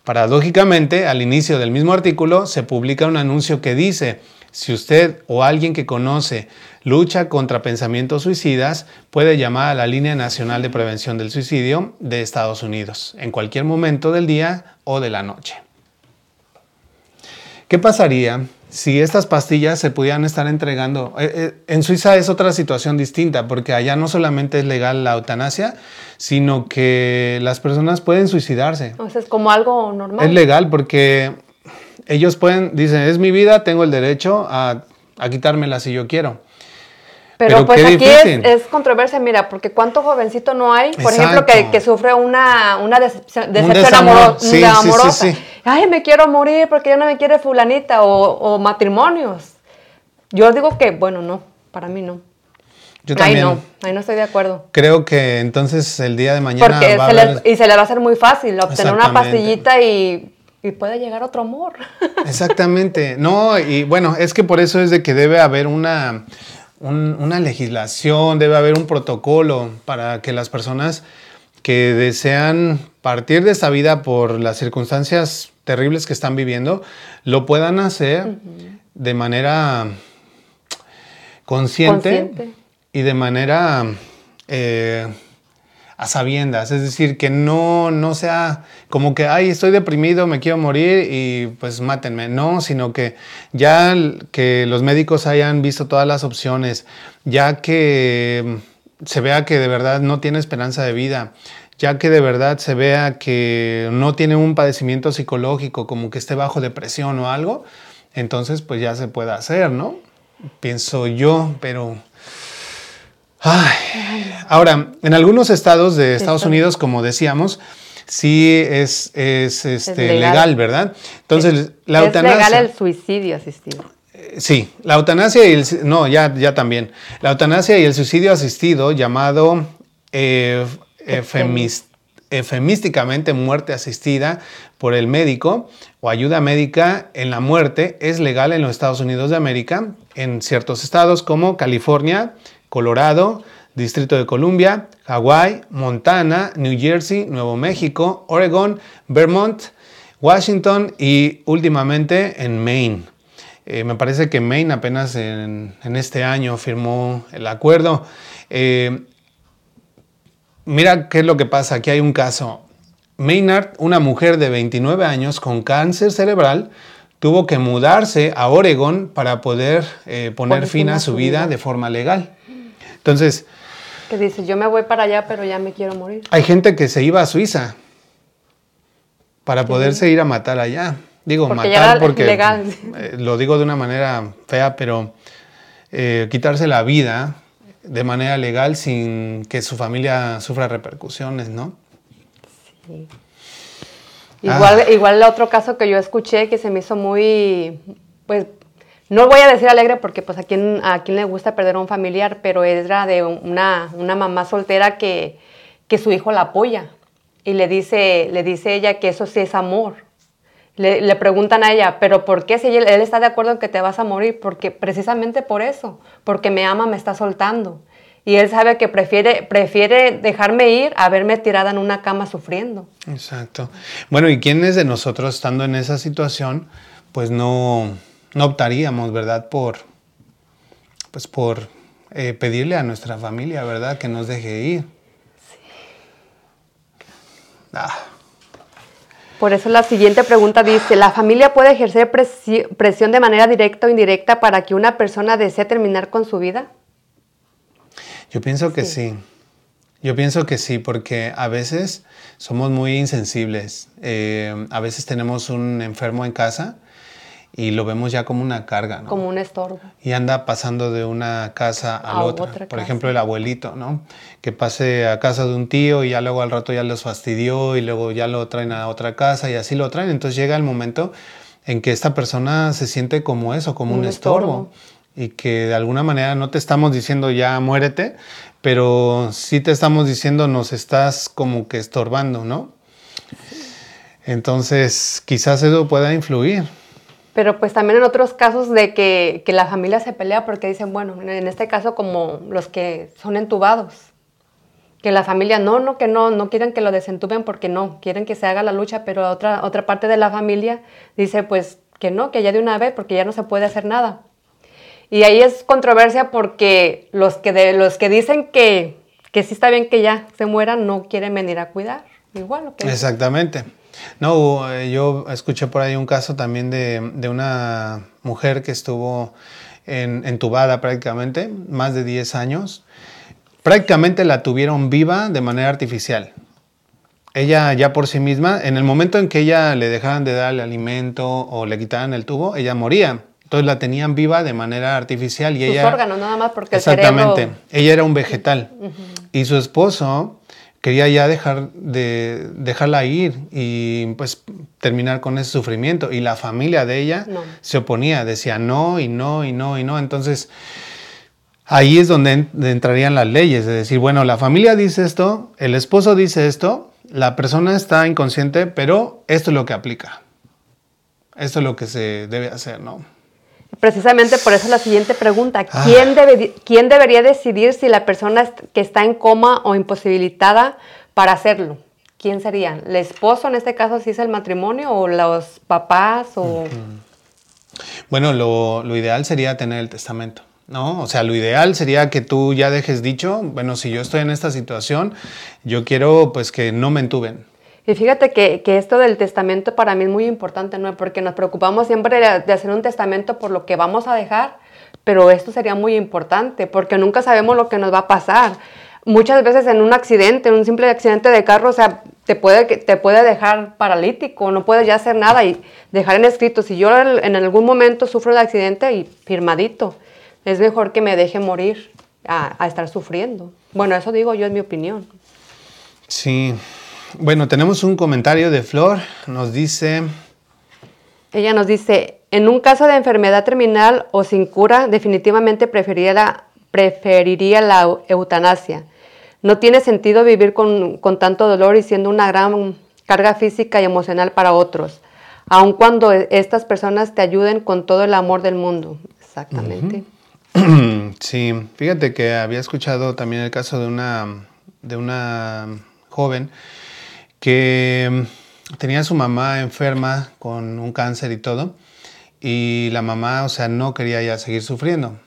Paradójicamente, al inicio del mismo artículo se publica un anuncio que dice, si usted o alguien que conoce lucha contra pensamientos suicidas, puede llamar a la Línea Nacional de Prevención del Suicidio de Estados Unidos en cualquier momento del día o de la noche. ¿Qué pasaría si estas pastillas se pudieran estar entregando? Eh, eh, en Suiza es otra situación distinta porque allá no solamente es legal la eutanasia, sino que las personas pueden suicidarse. O sea, es como algo normal. Es legal porque ellos pueden, dicen, es mi vida, tengo el derecho a, a quitármela si yo quiero. Pero, pues aquí es, controversia, mira, porque cuánto jovencito no hay, por ejemplo, que, sufre una, una decepción, amorosa. Ay, me quiero morir porque ya no me quiere fulanita o, matrimonios. Yo digo que, bueno, no, para mí no. Yo también. No, ahí no estoy de acuerdo. Creo que entonces el día de mañana. Porque se le, y se le va a hacer muy fácil obtener una pastillita y, y puede llegar otro amor. Exactamente. No, y bueno, es que por eso es de que debe haber una una legislación, debe haber un protocolo para que las personas que desean partir de esta vida por las circunstancias terribles que están viviendo, lo puedan hacer de manera consciente, y de manera eh, sabiendas, es decir, que no, no sea como que, ay, estoy deprimido, me quiero morir y pues mátenme, no, sino que ya que los médicos hayan visto todas las opciones, ya que se vea que de verdad no tiene esperanza de vida, ya que de verdad se vea que no tiene un padecimiento psicológico, como que esté bajo depresión o algo, entonces pues ya se puede hacer, ¿no? Pienso yo, pero Ahora, en algunos estados de Estados Unidos, como decíamos, sí es, es, este, legal. ¿verdad? Entonces, la eutanasia... Es legal el suicidio asistido. Eh, sí, la eutanasia y el... No, ya, ya también. La eutanasia y el suicidio asistido, llamado eh, efemísticamente muerte asistida por el médico o ayuda médica en la muerte, es legal en los Estados Unidos de América, en ciertos estados como California, Colorado, Distrito de Columbia, Hawái, Montana, New Jersey, Nuevo México, Oregon, Vermont, Washington y últimamente en Maine. Eh, me parece que Maine apenas en, este año firmó el acuerdo. Eh, mira qué es lo que pasa. Aquí hay un caso. Maynard, una mujer de 29 años con cáncer cerebral, tuvo que mudarse a Oregon para poder eh, poner fin a su vida de forma legal. Entonces... Que dice, yo me voy para allá, pero ya me quiero morir. Hay gente que se iba a Suiza para poderse ir a matar allá. Digo, matar porque legal. Eh, lo digo de una manera fea, pero eh, quitarse la vida de manera legal sin que su familia sufra repercusiones, ¿no? Sí. Igual, ah. igual el otro caso que yo escuché que se me hizo muy, pues no voy a decir alegre porque pues a quien, a quien le gusta perder a un familiar, pero era de una, una mamá soltera que, que, su hijo la apoya y le dice, le dice ella que eso sí es amor. Le, le, preguntan a ella, pero ¿por qué si él, él, está de acuerdo en que te vas a morir? Porque precisamente por eso, porque me ama, me está soltando. Y él sabe que prefiere, prefiere dejarme ir a verme tirada en una cama sufriendo. Exacto. Bueno, ¿y quiénes de nosotros estando en esa situación, pues no, no optaríamos, ¿verdad? Por, pues por eh, pedirle a nuestra familia, ¿verdad? Que nos deje ir. Sí. Ah. Por eso la siguiente pregunta dice, ¿la familia puede ejercer presión de manera directa o indirecta para que una persona desee terminar con su vida? Yo pienso que sí. Yo pienso que sí, porque a veces somos muy insensibles. Eh, a veces tenemos un enfermo en casa y lo vemos ya como una carga, ¿no? Como un estorbo. Y anda pasando de una casa a, otra. Por ejemplo, el abuelito, ¿no? Que pase a casa de un tío y ya luego al rato ya los fastidió y luego ya lo traen a otra casa y así lo traen. Entonces llega el momento en que esta persona se siente como eso, como un, estorbo. Y que de alguna manera no te estamos diciendo ya muérete, pero sí te estamos diciendo nos estás como que estorbando, ¿no? Entonces quizás eso pueda influir. Pero pues también en otros casos de que, que la familia se pelea porque dicen, bueno, en este caso como los que son entubados, que la familia no, no, que no, no quieren que lo desentuben porque no, quieren que se haga la lucha, pero otra, otra parte de la familia dice pues que no, que ya de una vez porque ya no se puede hacer nada. Y ahí es controversia porque los que, de, los que dicen que, que sí está bien que ya se mueran no quieren venir a cuidar. Igual, Exactamente. No, eh, yo escuché por ahí un caso también de, de una mujer que estuvo en, entubada prácticamente, más de 10 años. Prácticamente la tuvieron viva de manera artificial. Ella ya por sí misma, en el momento en que ella le dejaran de dar el alimento o le quitaran el tubo, ella moría. Entonces la tenían viva de manera artificial y Sus ella... órganos nada más porque exactamente, el cerebro... ella era un vegetal. Y su esposo quería ya dejar de dejarla ir y pues terminar con ese sufrimiento. Y la familia de ella No. se oponía, decía no y no y no y no. Entonces ahí es donde en- entrarían las leyes, de decir, bueno, la familia dice esto, el esposo dice esto, la persona está inconsciente, pero esto es lo que aplica. Esto es lo que se debe hacer, ¿no? Precisamente por eso la siguiente pregunta, Ah. ¿quién, debe- ¿quién debería decidir si la persona que está en coma o imposibilitada para hacerlo? ¿Quién sería? ¿El esposo en este caso si es el matrimonio o los papás o... Bueno, lo, lo ideal sería tener el testamento, ¿no? O sea, lo ideal sería que tú ya dejes dicho, bueno, si yo estoy en esta situación, yo quiero pues que no me entuben. Y fíjate que, que esto del testamento para mí es muy importante, ¿no? Porque nos preocupamos siempre de, hacer un testamento por lo que vamos a dejar, pero esto sería muy importante porque nunca sabemos lo que nos va a pasar. Muchas veces en un accidente, en un simple accidente de carro, o sea, te puede, te puede dejar paralítico, no puedes ya hacer nada y dejar en escrito, si yo en algún momento sufro de accidente y firmadito, es mejor que me deje morir a, a estar sufriendo. Bueno, eso digo yo, es mi opinión. Sí. Bueno, tenemos un comentario de Flor, nos dice, Ella nos dice, en un caso de enfermedad terminal o sin cura, definitivamente preferiría la, preferiría la eutanasia. No tiene sentido vivir con, con tanto dolor y siendo una gran carga física y emocional para otros, aun cuando e- estas personas te ayuden con todo el amor del mundo. Exactamente. sí, fíjate que había escuchado también el caso de una, de una joven que mm, tenía su mamá enferma con un cáncer y todo, y la mamá, o sea, no quería ya seguir sufriendo,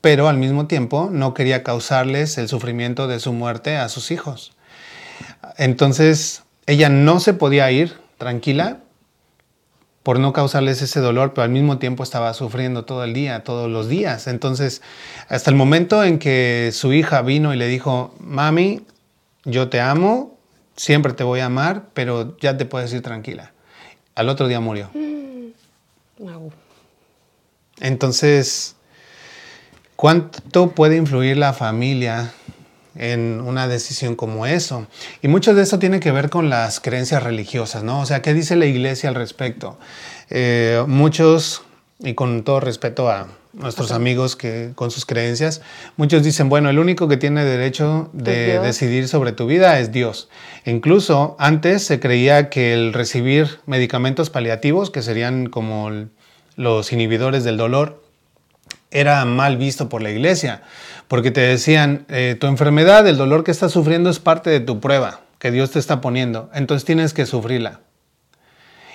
pero al mismo tiempo no quería causarles el sufrimiento de su muerte a sus hijos. Entonces, ella no se podía ir tranquila por no causarles ese dolor, pero al mismo tiempo estaba sufriendo todo el día, todos los días. Entonces, hasta el momento en que su hija vino y le dijo, mami, yo te amo, siempre te voy a amar, pero ya te puedes ir tranquila. Al otro día murió. Au. Entonces, ¿cuánto puede influir la familia en una decisión como eso? Y mucho de eso tiene que ver con las creencias religiosas, ¿no? O sea, ¿qué dice la iglesia al respecto? Eh, muchos, y con todo respeto a nuestros amigos que con sus creencias, muchos dicen, bueno, el único que tiene derecho de decidir sobre tu vida es Dios. Incluso antes se creía que el recibir medicamentos paliativos, que serían como los inhibidores del dolor, era mal visto por la iglesia, porque te decían, eh, tu enfermedad, el dolor que estás sufriendo es parte de tu prueba que Dios te está poniendo, entonces tienes que sufrirla.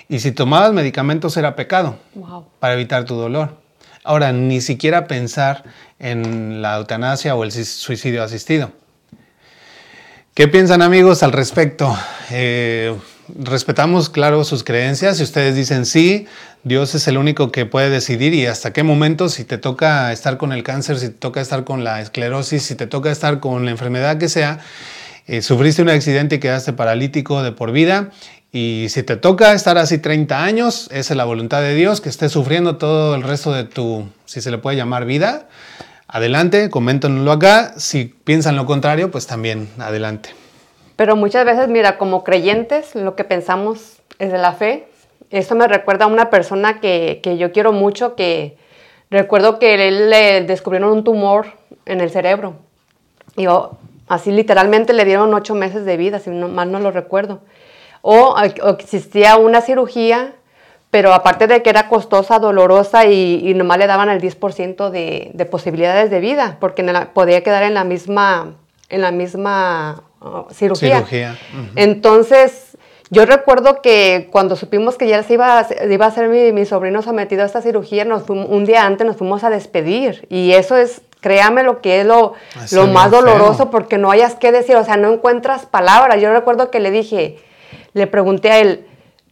Y si tomabas medicamentos era pecado Wow. para evitar tu dolor. Ahora, ni siquiera pensar en la eutanasia o el suicidio asistido. ¿Qué piensan amigos al respecto? Eh, respetamos, claro, sus creencias. Si ustedes dicen sí, Dios es el único que puede decidir y hasta qué momento, si te toca estar con el cáncer, si te toca estar con la esclerosis, si te toca estar con la enfermedad que sea, eh, sufriste un accidente y quedaste paralítico de por vida. Y si te toca estar así 30 años, esa es la voluntad de Dios, que estés sufriendo todo el resto de tu, si se le puede llamar vida. Adelante, coméntenlo acá. Si piensan lo contrario, pues también adelante. Pero muchas veces, mira, como creyentes, lo que pensamos es de la fe. Esto me recuerda a una persona que, que yo quiero mucho, que recuerdo que él le descubrieron un tumor en el cerebro. Y oh, así literalmente le dieron ocho meses de vida, si no, mal no lo recuerdo. O, o existía una cirugía, pero aparte de que era costosa, dolorosa y, y nomás le daban el 10% de, de, posibilidades de vida, porque podía quedar en la misma, en la misma uh, cirugía. cirugía. Entonces, yo recuerdo que cuando supimos que ya se iba a, iba a ser mi, mi sobrino sometido a esta cirugía, nos un día antes nos fuimos a despedir y eso es créame lo que es lo, lo más doloroso porque no hayas que decir, o sea, no encuentras palabras. Yo recuerdo que le dije, le pregunté a él,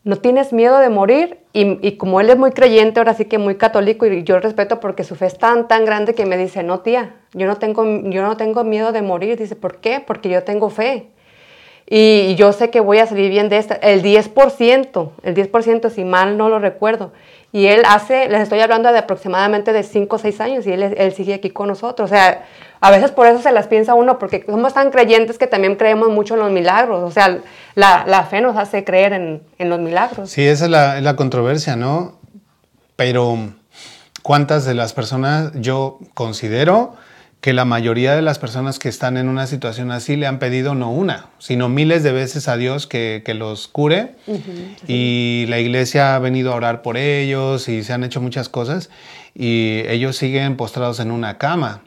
¿no tienes miedo de morir? Y, como él es muy creyente, ahora sí que muy católico, y yo respeto porque su fe es tan, tan grande que me dice, no tía, yo no tengo, yo no tengo miedo de morir. Dice, ¿por qué? Porque yo tengo fe. Y, yo sé que voy a salir bien de esta. El 10%, el 10% si mal no lo recuerdo. Y él hace, les estoy hablando de aproximadamente de 5 o 6 años y él, él sigue aquí con nosotros. O sea, a veces por eso se las piensa uno, porque somos tan creyentes que también creemos mucho en los milagros. O sea, la, la fe nos hace creer en, en, los milagros. Sí, esa es la, la controversia, ¿no? Pero, ¿cuántas de las personas yo considero que la mayoría de las personas que están en una situación así le han pedido no una, sino miles de veces a Dios que, que los cure. Y la iglesia ha venido a orar por ellos y se han hecho muchas cosas y ellos siguen postrados en una cama.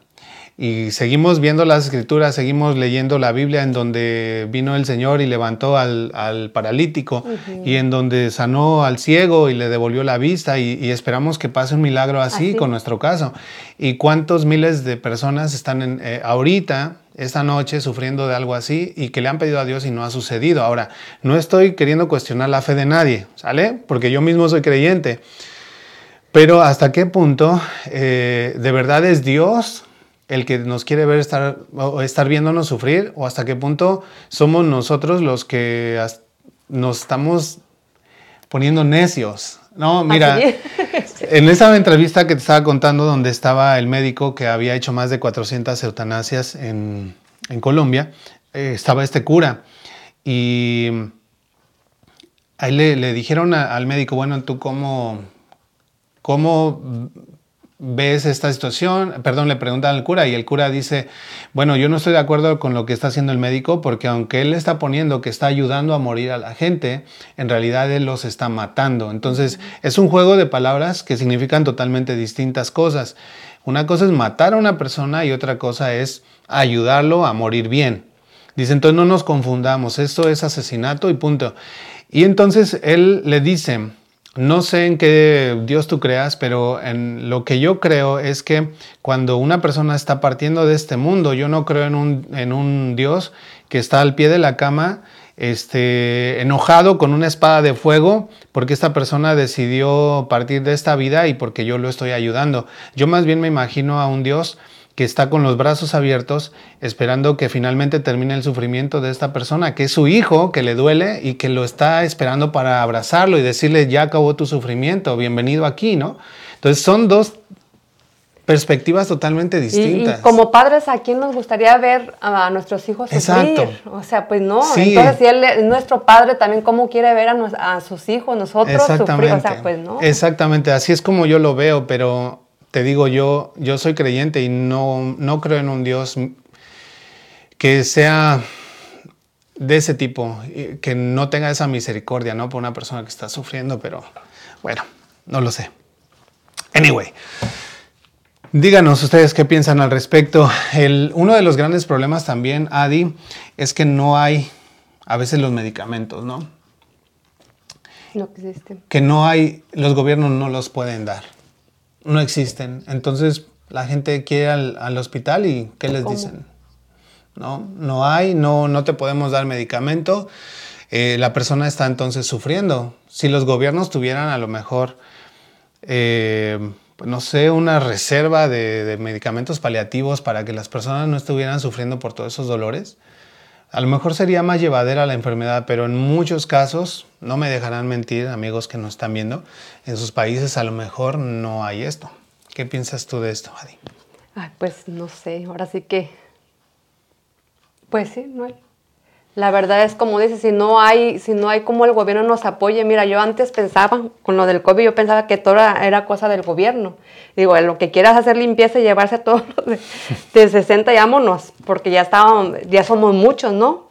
Y seguimos viendo las escrituras, seguimos leyendo la Biblia en donde vino el Señor y levantó al, paralítico y en donde sanó al ciego y le devolvió la vista y, esperamos que pase un milagro así, con nuestro caso. ¿Y cuántos miles de personas están en, eh, ahorita, esta noche, sufriendo de algo así y que le han pedido a Dios y no ha sucedido? Ahora, no estoy queriendo cuestionar la fe de nadie, ¿sale? Porque yo mismo soy creyente. Pero hasta qué punto eh, de verdad es Dios el que nos quiere ver estar, o estar viéndonos sufrir o hasta qué punto somos nosotros los que nos estamos poniendo necios. No, mira, en esa entrevista que te estaba contando donde estaba el médico que había hecho más de 400 eutanasias en, Colombia, eh, estaba este cura y ahí le, dijeron al médico, bueno, ¿tú cómo, cómo ves esta situación? Perdón, le preguntan al cura y el cura dice, bueno, yo no estoy de acuerdo con lo que está haciendo el médico porque aunque él está poniendo que está ayudando a morir a la gente, en realidad él los está matando. Entonces, es un juego de palabras que significan totalmente distintas cosas. Una cosa es matar a una persona y otra cosa es ayudarlo a morir bien. Dice, entonces no nos confundamos, esto es asesinato y punto. Y entonces él le dice, no sé en qué Dios tú creas, pero en lo que yo creo es que cuando una persona está partiendo de este mundo, yo no creo en un, Dios que está al pie de la cama, este, enojado con una espada de fuego porque esta persona decidió partir de esta vida y porque yo lo estoy ayudando. Yo más bien me imagino a un Dios que está con los brazos abiertos esperando que finalmente termine el sufrimiento de esta persona, que es su hijo, que le duele y que lo está esperando para abrazarlo y decirle, ya acabó tu sufrimiento, bienvenido aquí, ¿no? Entonces son dos perspectivas totalmente distintas. Y, como padres, ¿a quién nos gustaría ver a nuestros hijos sufrir? Exacto. O sea, pues no. Entonces, si él es nuestro padre, también cómo quiere ver a, sus hijos, nosotros sufrir. O sea, pues no. Exactamente, así es como yo lo veo, pero te digo, yo, yo soy creyente y no, no creo en un Dios que sea de ese tipo, que no tenga esa misericordia, ¿no? Por una persona que está sufriendo, pero bueno, no lo sé. Anyway, díganos ustedes qué piensan al respecto. El, uno de los grandes problemas también, Adi, es que no hay a veces los medicamentos, ¿no? No existen. Que no hay, los gobiernos no los pueden dar no existen. Entonces la gente quiere al, al hospital y ¿qué les dicen? No, no hay, no, no te podemos dar medicamento. Eh, la persona está entonces sufriendo. Si los gobiernos tuvieran a lo mejor, eh, pues, no sé, una reserva de, de, medicamentos paliativos para que las personas no estuvieran sufriendo por todos esos dolores, a lo mejor sería más llevadera la enfermedad, pero en muchos casos, no me dejarán mentir amigos que nos están viendo, en sus países a lo mejor no hay esto. ¿Qué piensas tú de esto, Adi? pues no sé, ahora sí que, pues sí, no hay. La verdad es como dices, si no hay, si no hay como el gobierno nos apoye, mira, yo antes pensaba, con lo del COVID, yo pensaba que todo era, cosa del gobierno. Digo, lo que quieras hacer limpieza y llevarse a todos de, de 60, llámonos, porque ya estábamos, ya somos muchos, ¿no?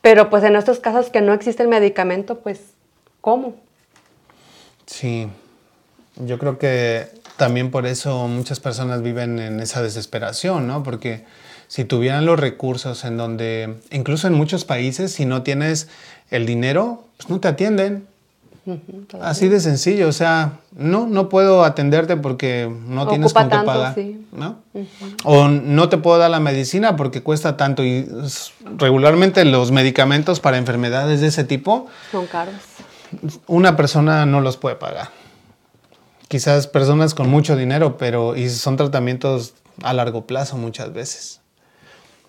Pero pues en estos casos que no existe el medicamento, pues, ¿cómo? Sí, yo creo que también por eso muchas personas viven en esa desesperación, ¿no? Porque si tuvieran los recursos en donde, incluso en muchos países, si no tienes el dinero, pues no te atienden. Así de sencillo, o sea, no, no puedo atenderte porque no tienes con qué pagar, ¿no? O no te puedo dar la medicina porque cuesta tanto y regularmente los medicamentos para enfermedades de ese tipo son caros. Una persona no los puede pagar. Quizás personas con mucho dinero, pero y son tratamientos a largo plazo muchas veces.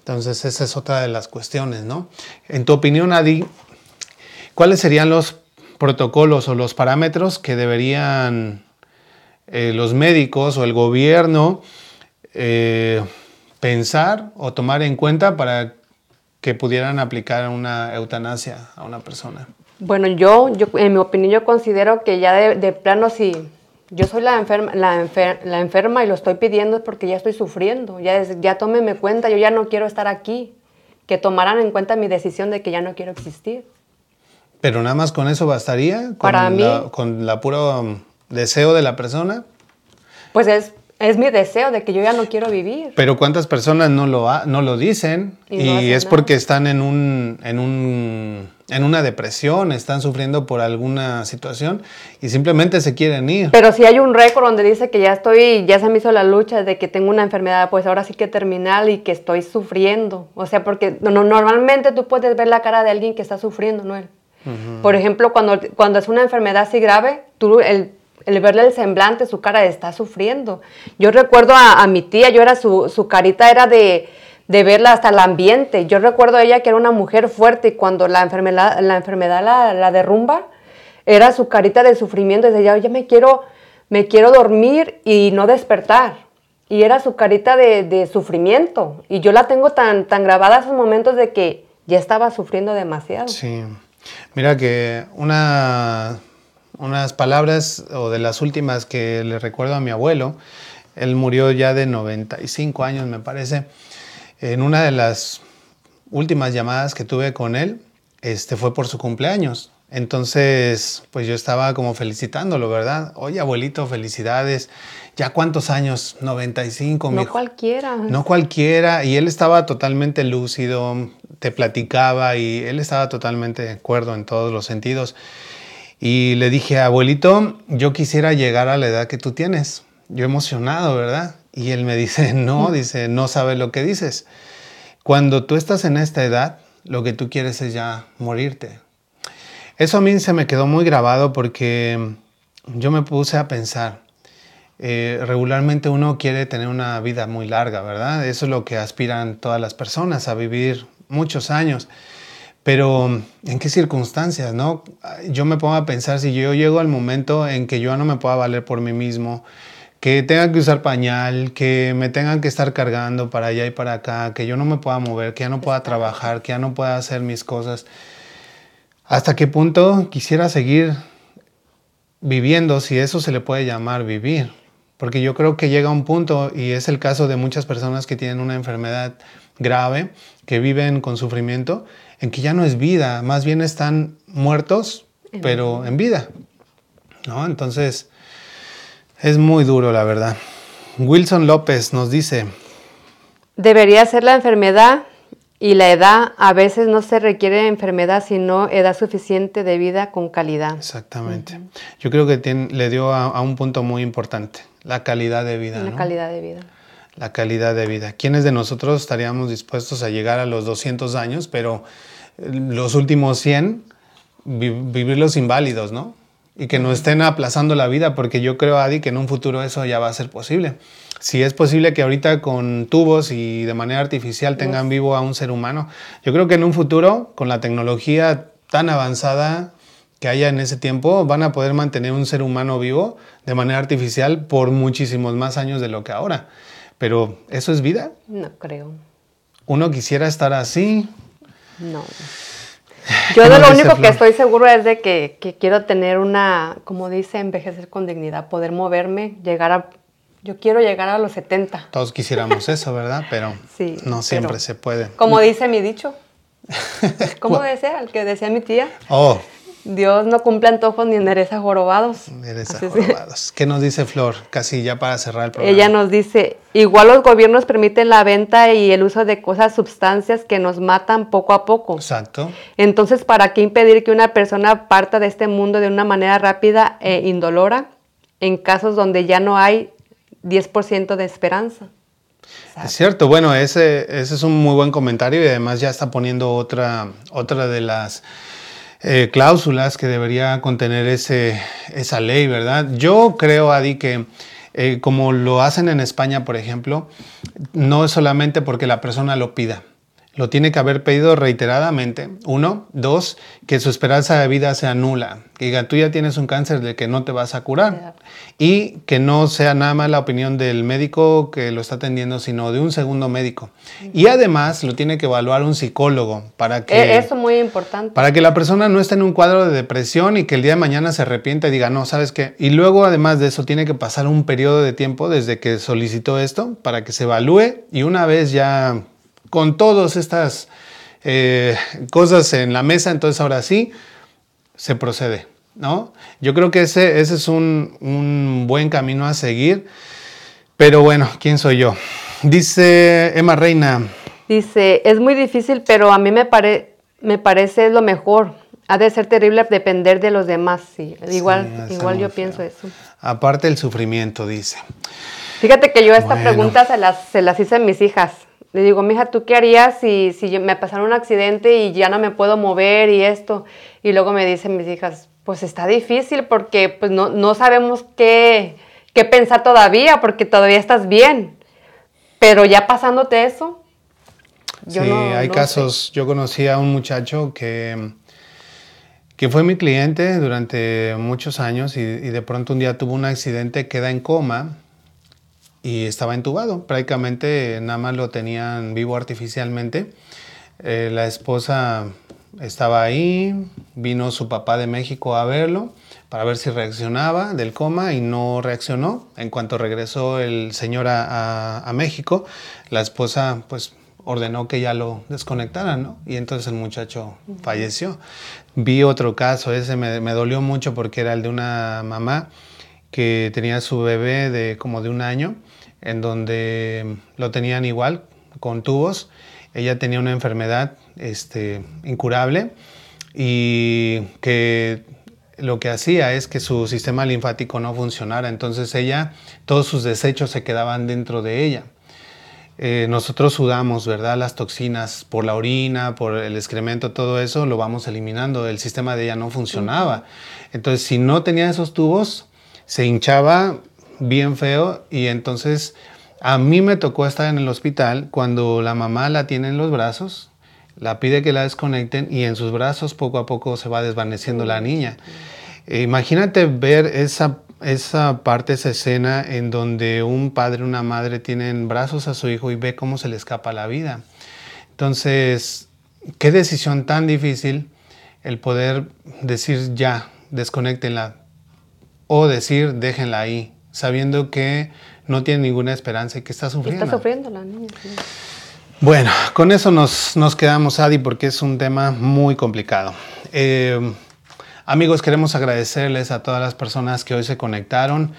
Entonces esa es otra de las cuestiones, ¿no? En tu opinión, Adi, ¿cuáles serían los protocolos o los parámetros que deberían eh, los médicos o el gobierno eh, pensar o tomar en cuenta para que pudieran aplicar una eutanasia a una persona? Bueno, yo, yo en mi opinión, yo considero que ya de, plano si yo soy la enferma, la, la, enferma y lo estoy pidiendo es porque ya estoy sufriendo, ya, ya tómeme cuenta, yo ya no quiero estar aquí, que tomaran en cuenta mi decisión de que ya no quiero existir. Pero nada más con eso bastaría, con Para mí, con la puro um, deseo de la persona. Pues es, es mi deseo de que yo ya no quiero vivir. Pero cuántas personas no lo, no lo dicen y, es porque están en un, en un en una depresión, están sufriendo por alguna situación y simplemente se quieren ir. Pero si hay un récord donde dice que ya estoy, ya se me hizo la lucha de que tengo una enfermedad, pues ahora sí que terminal y que estoy sufriendo. O sea, porque no, normalmente tú puedes ver la cara de alguien que está sufriendo, ¿no? Por ejemplo, cuando, cuando es una enfermedad así grave, tú el, verle el semblante, su cara está sufriendo. Yo recuerdo a, mi tía, yo era su, su carita era de, de verla hasta el ambiente. Yo recuerdo a ella que era una mujer fuerte y cuando la enfermedad la, enfermedad la, derrumba, era su carita de sufrimiento. Decía, oye, me quiero, me quiero dormir y no despertar. Y era su carita de, sufrimiento. Y yo la tengo tan, tan grabada esos momentos de que ya estaba sufriendo demasiado. Sí. Mira que una, unas palabras o de las últimas que le recuerdo a mi abuelo, él murió ya de 95 años me parece, en una de las últimas llamadas que tuve con él, este fue por su cumpleaños. Entonces, pues yo estaba como felicitándolo, ¿verdad? Oye, abuelito, felicidades. ¿Ya cuántos años? 95. No cualquiera. No cualquiera. Y él estaba totalmente lúcido, te platicaba y él estaba totalmente de acuerdo en todos los sentidos. Y le dije, abuelito, yo quisiera llegar a la edad que tú tienes. Yo emocionado, ¿verdad? Y él me dice, no, dice, no sabes lo que dices. Cuando tú estás en esta edad, lo que tú quieres es ya morirte. Eso a mí se me quedó muy grabado porque yo me puse a pensar, eh, regularmente uno quiere tener una vida muy larga, ¿verdad? Eso es lo que aspiran todas las personas, a vivir muchos años. Pero, ¿en qué circunstancias, no? Yo me pongo a pensar si yo llego al momento en que yo no me pueda valer por mí mismo, que tenga que usar pañal, que me tengan que estar cargando para allá y para acá, que yo no me pueda mover, que ya no pueda trabajar, que ya no pueda hacer mis cosas. ¿Hasta qué punto quisiera seguir viviendo, si eso se le puede llamar vivir? Porque yo creo que llega un punto, y es el caso de muchas personas que tienen una enfermedad grave, que viven con sufrimiento, en que ya no es vida, más bien están muertos, pero en vida. ¿no? Entonces, es muy duro, la verdad. Wilson López nos dice. Debería ser la enfermedad y la edad. A veces no se requiere enfermedad, sino edad suficiente de vida con calidad. Exactamente. Yo creo que le dio a, un punto muy importante, la calidad de vida. La calidad de vida. La calidad de vida. ¿Quiénes de nosotros estaríamos dispuestos a llegar a los 200 años, pero eh, los últimos 100 vivirlos inválidos, ¿no? y que no estén aplazando la vida, porque yo creo, Adi, que en un futuro eso ya va a ser posible. Si es posible que ahorita con tubos y de manera artificial tengan vivo a un ser humano, yo creo que en un futuro, con la tecnología tan avanzada que haya en ese tiempo, van a poder mantener un ser humano vivo de manera artificial por muchísimos más años de lo que ahora. Pero, ¿eso es vida? No creo. ¿Uno quisiera estar así? No. Yo de lo único que estoy seguro es de que, quiero tener una, como dice, envejecer con dignidad, poder moverme, llegar a... Yo quiero llegar a los 70. Todos quisiéramos eso, ¿verdad? Pero no siempre se puede. Como dice mi dicho. ¿Cómo decía? El que decía mi tía. Oh. Dios no cumple antojos ni endereza jorobados. Endereza jorobados. ¿Qué nos dice Flor? Casi ya para cerrar el programa. Ella nos dice, igual los gobiernos permiten la venta y el uso de cosas, sustancias que nos matan poco a poco. Exacto. Entonces, ¿para qué impedir que una persona parta de este mundo de una manera rápida e indolora en casos donde ya no hay 10% de esperanza? Es cierto, bueno, ese, ese es un muy buen comentario y además ya está poniendo otra, otra de las eh, cláusulas que debería contener ese, esa ley, ¿verdad? Yo creo, Adi, que eh, como lo hacen en España, por ejemplo, no es solamente porque la persona lo pida. Lo tiene que haber pedido reiteradamente. Uno. Dos, que su esperanza de vida sea nula. Que diga, tú ya tienes un cáncer de que no te vas a curar. Y que no sea nada más la opinión del médico que lo está atendiendo, sino de un segundo médico. Y además lo tiene que evaluar un psicólogo para que... E, eso es muy importante. Para que la persona no esté en un cuadro de depresión y que el día de mañana se arrepienta y diga, no, ¿sabes qué? Y luego además de eso tiene que pasar un periodo de tiempo desde que solicitó esto para que se evalúe y una vez ya con todas estas eh, cosas en la mesa, entonces ahora sí se procede, ¿no? Yo creo que ese, ese es un, buen camino a seguir, pero bueno, ¿quién soy yo? Dice Emma Reina. Dice, es muy difícil, pero a mí me, me parece lo mejor. Ha de ser terrible depender de los demás, sí. Igual, igual yo pienso eso. Aparte el sufrimiento, dice. Fíjate que yo esta pregunta se las, se las hice a mis hijas. Le digo, mija, ¿tú qué harías si, si me pasara un accidente y ya no me puedo mover y esto? Y luego me dicen mis hijas, pues está difícil porque pues no, no sabemos qué, qué pensar todavía porque todavía estás bien. Pero ya pasándote eso, yo sí, hay casos. Yo conocí a un muchacho que, que fue mi cliente durante muchos años y, y, de pronto un día tuvo un accidente, queda en coma y estaba entubado. Prácticamente nada más lo tenían vivo artificialmente. Eh, la esposa estaba ahí, vino su papá de México a verlo para ver si reaccionaba del coma y no reaccionó. En cuanto regresó el señor a, México, la esposa pues ordenó que ya lo desconectaran, ¿no? Y entonces el muchacho falleció. Vi otro caso, ese me, me, dolió mucho porque era el de una mamá que tenía su bebé de como de un año en donde lo tenían igual, con tubos. Ella tenía una enfermedad este, incurable y que lo que hacía es que su sistema linfático no funcionara. Entonces ella, todos sus desechos se quedaban dentro de ella. Eh, nosotros sudamos, ¿verdad? Las toxinas por la orina, por el excremento, todo eso lo vamos eliminando. El sistema de ella no funcionaba. Entonces, si no tenía esos tubos, se hinchaba bien feo y entonces a mí me tocó estar en el hospital cuando la mamá la tiene en los brazos, la pide que la desconecten y en sus brazos poco a poco se va desvaneciendo la niña. imagínate ver esa, esa parte, esa escena en donde un padre, una madre tienen brazos a su hijo y ve cómo se le escapa la vida. Entonces, qué decisión tan difícil el poder decir ya, desconectenla o decir déjenla ahí, sabiendo que no tiene ninguna esperanza y que está sufriendo. Está sufriendo la niña. Bueno, con eso nos, nos, quedamos, Adi, porque es un tema muy complicado. Eh, amigos, queremos agradecerles a todas las personas que hoy se conectaron.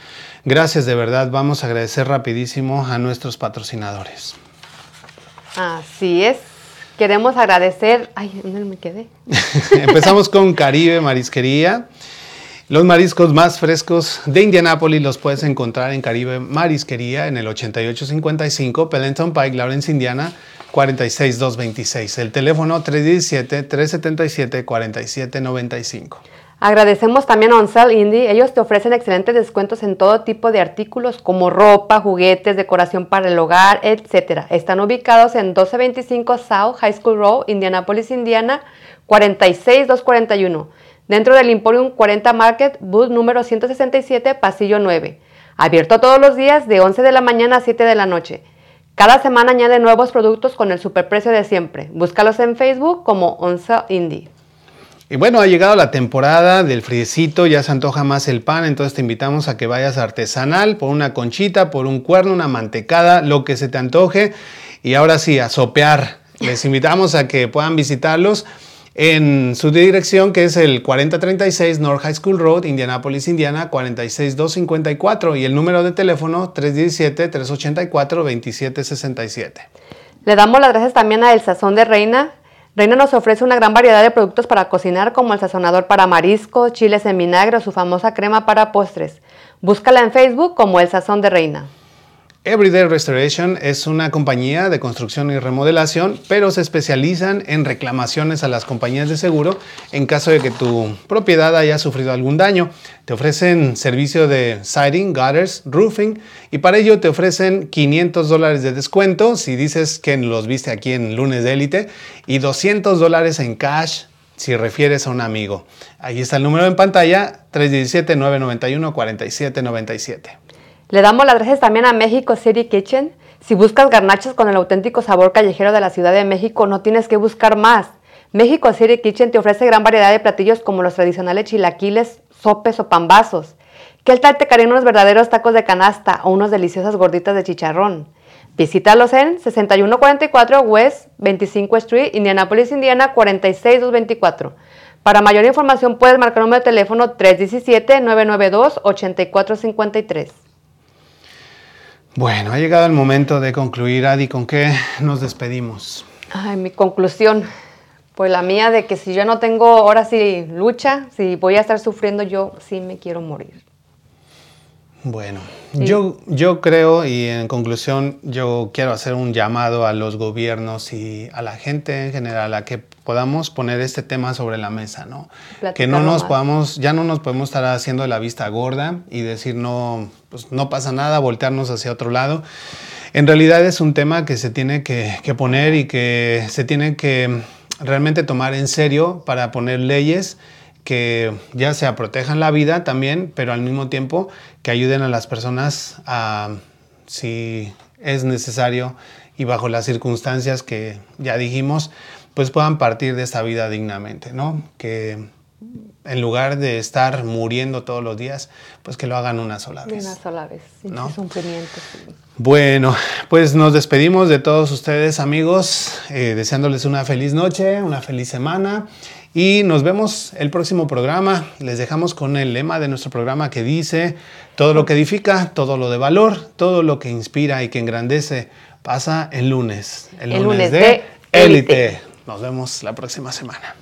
Gracias de verdad. Vamos a agradecer rapidísimo a nuestros patrocinadores. Así es. Queremos agradecer. Ay, ¿dónde me quedé? Empezamos con Caribe Marisquería. Los mariscos más frescos de Indianápolis los puedes encontrar en Caribe Marisquería en el 8855 Pelenton Pike, Lawrence, Indiana 46226. El teléfono 317-377-4795. Agradecemos también a Onsell Indie. Ellos te ofrecen excelentes descuentos en todo tipo de artículos como ropa, juguetes, decoración para el hogar, etc. Están ubicados en 1225 South High School Road, Indianapolis, Indiana 46241 dentro del Emporium 40 Market, bus número 167, pasillo 9. Abierto todos los días de 11 de la mañana a 7 de la noche. Cada semana añade nuevos productos con el superprecio de siempre. Búscalos en Facebook como Onza Indie. Y bueno, ha llegado la temporada del friecito, ya se antoja más el pan, entonces te invitamos a que vayas artesanal por una conchita, por un cuerno, una mantecada, lo que se te antoje. Y ahora sí, a sopear. Les invitamos a que puedan visitarlos en su dirección que es el 4036 North High School Road, Indianapolis, Indiana 46254 y el número de teléfono 317-384-2767. Le damos las gracias también a El Sazón de Reina. Reina nos ofrece una gran variedad de productos para cocinar como el sazonador para mariscos, chiles en vinagre o su famosa crema para postres. Búscala en Facebook como El Sazón de Reina. Everyday Restoration es una compañía de construcción y remodelación, pero se especializan en reclamaciones a las compañías de seguro en caso de que tu propiedad haya sufrido algún daño. Te ofrecen servicio de siding, gutters, roofing y para ello te ofrecen 500 dólares de descuento si dices que los viste aquí en Lunes de Élite y 200 dólares en cash si refieres a un amigo. Ahí está el número en pantalla 317-991-4797. Le damos las gracias también a México City Kitchen. Si buscas garnachas con el auténtico sabor callejero de la Ciudad de México, no tienes que buscar más. México City Kitchen te ofrece gran variedad de platillos como los tradicionales chilaquiles, sopes o pambazos. ¿Qué tal te caerían unos verdaderos tacos de canasta o unos deliciosas gorditas de chicharrón? Visítalos en 6144 West 25 Street, Indianapolis, Indiana 46224. Para mayor información puedes marcar el número de teléfono 317-992-8453. Bueno, ha llegado el momento de concluir, Adi, ¿con qué nos despedimos? Ay, mi conclusión, pues la mía de que si yo no tengo ahora sí lucha, si voy a estar sufriendo, yo sí me quiero morir. Bueno, yo, yo creo y en conclusión yo quiero hacer un llamado a los gobiernos y a la gente en general a que podamos poner este tema sobre la mesa, ¿no? que no nos podamos, ya no nos podemos estar haciendo la vista gorda y decir no, pues no pasa nada, voltearnos hacia otro lado. En realidad es un tema que se tiene que, que poner y que se tiene que realmente tomar en serio para poner leyes que ya sea protejan la vida también, pero al mismo tiempo que ayuden a las personas a, si es necesario y bajo las circunstancias que ya dijimos, pues puedan partir de esta vida dignamente, ¿no? Que en lugar de estar muriendo todos los días, pues que lo hagan una sola vez. Una sola vez, sin ¿no? sufrimiento. Bueno, pues nos despedimos de todos ustedes amigos, eh, deseándoles una feliz noche, una feliz semana y nos vemos el próximo programa. Les dejamos con el lema de nuestro programa que dice, todo lo que edifica, todo lo de valor, todo lo que inspira y que engrandece pasa el lunes. El, lunes, de élite. Nos vemos la próxima semana.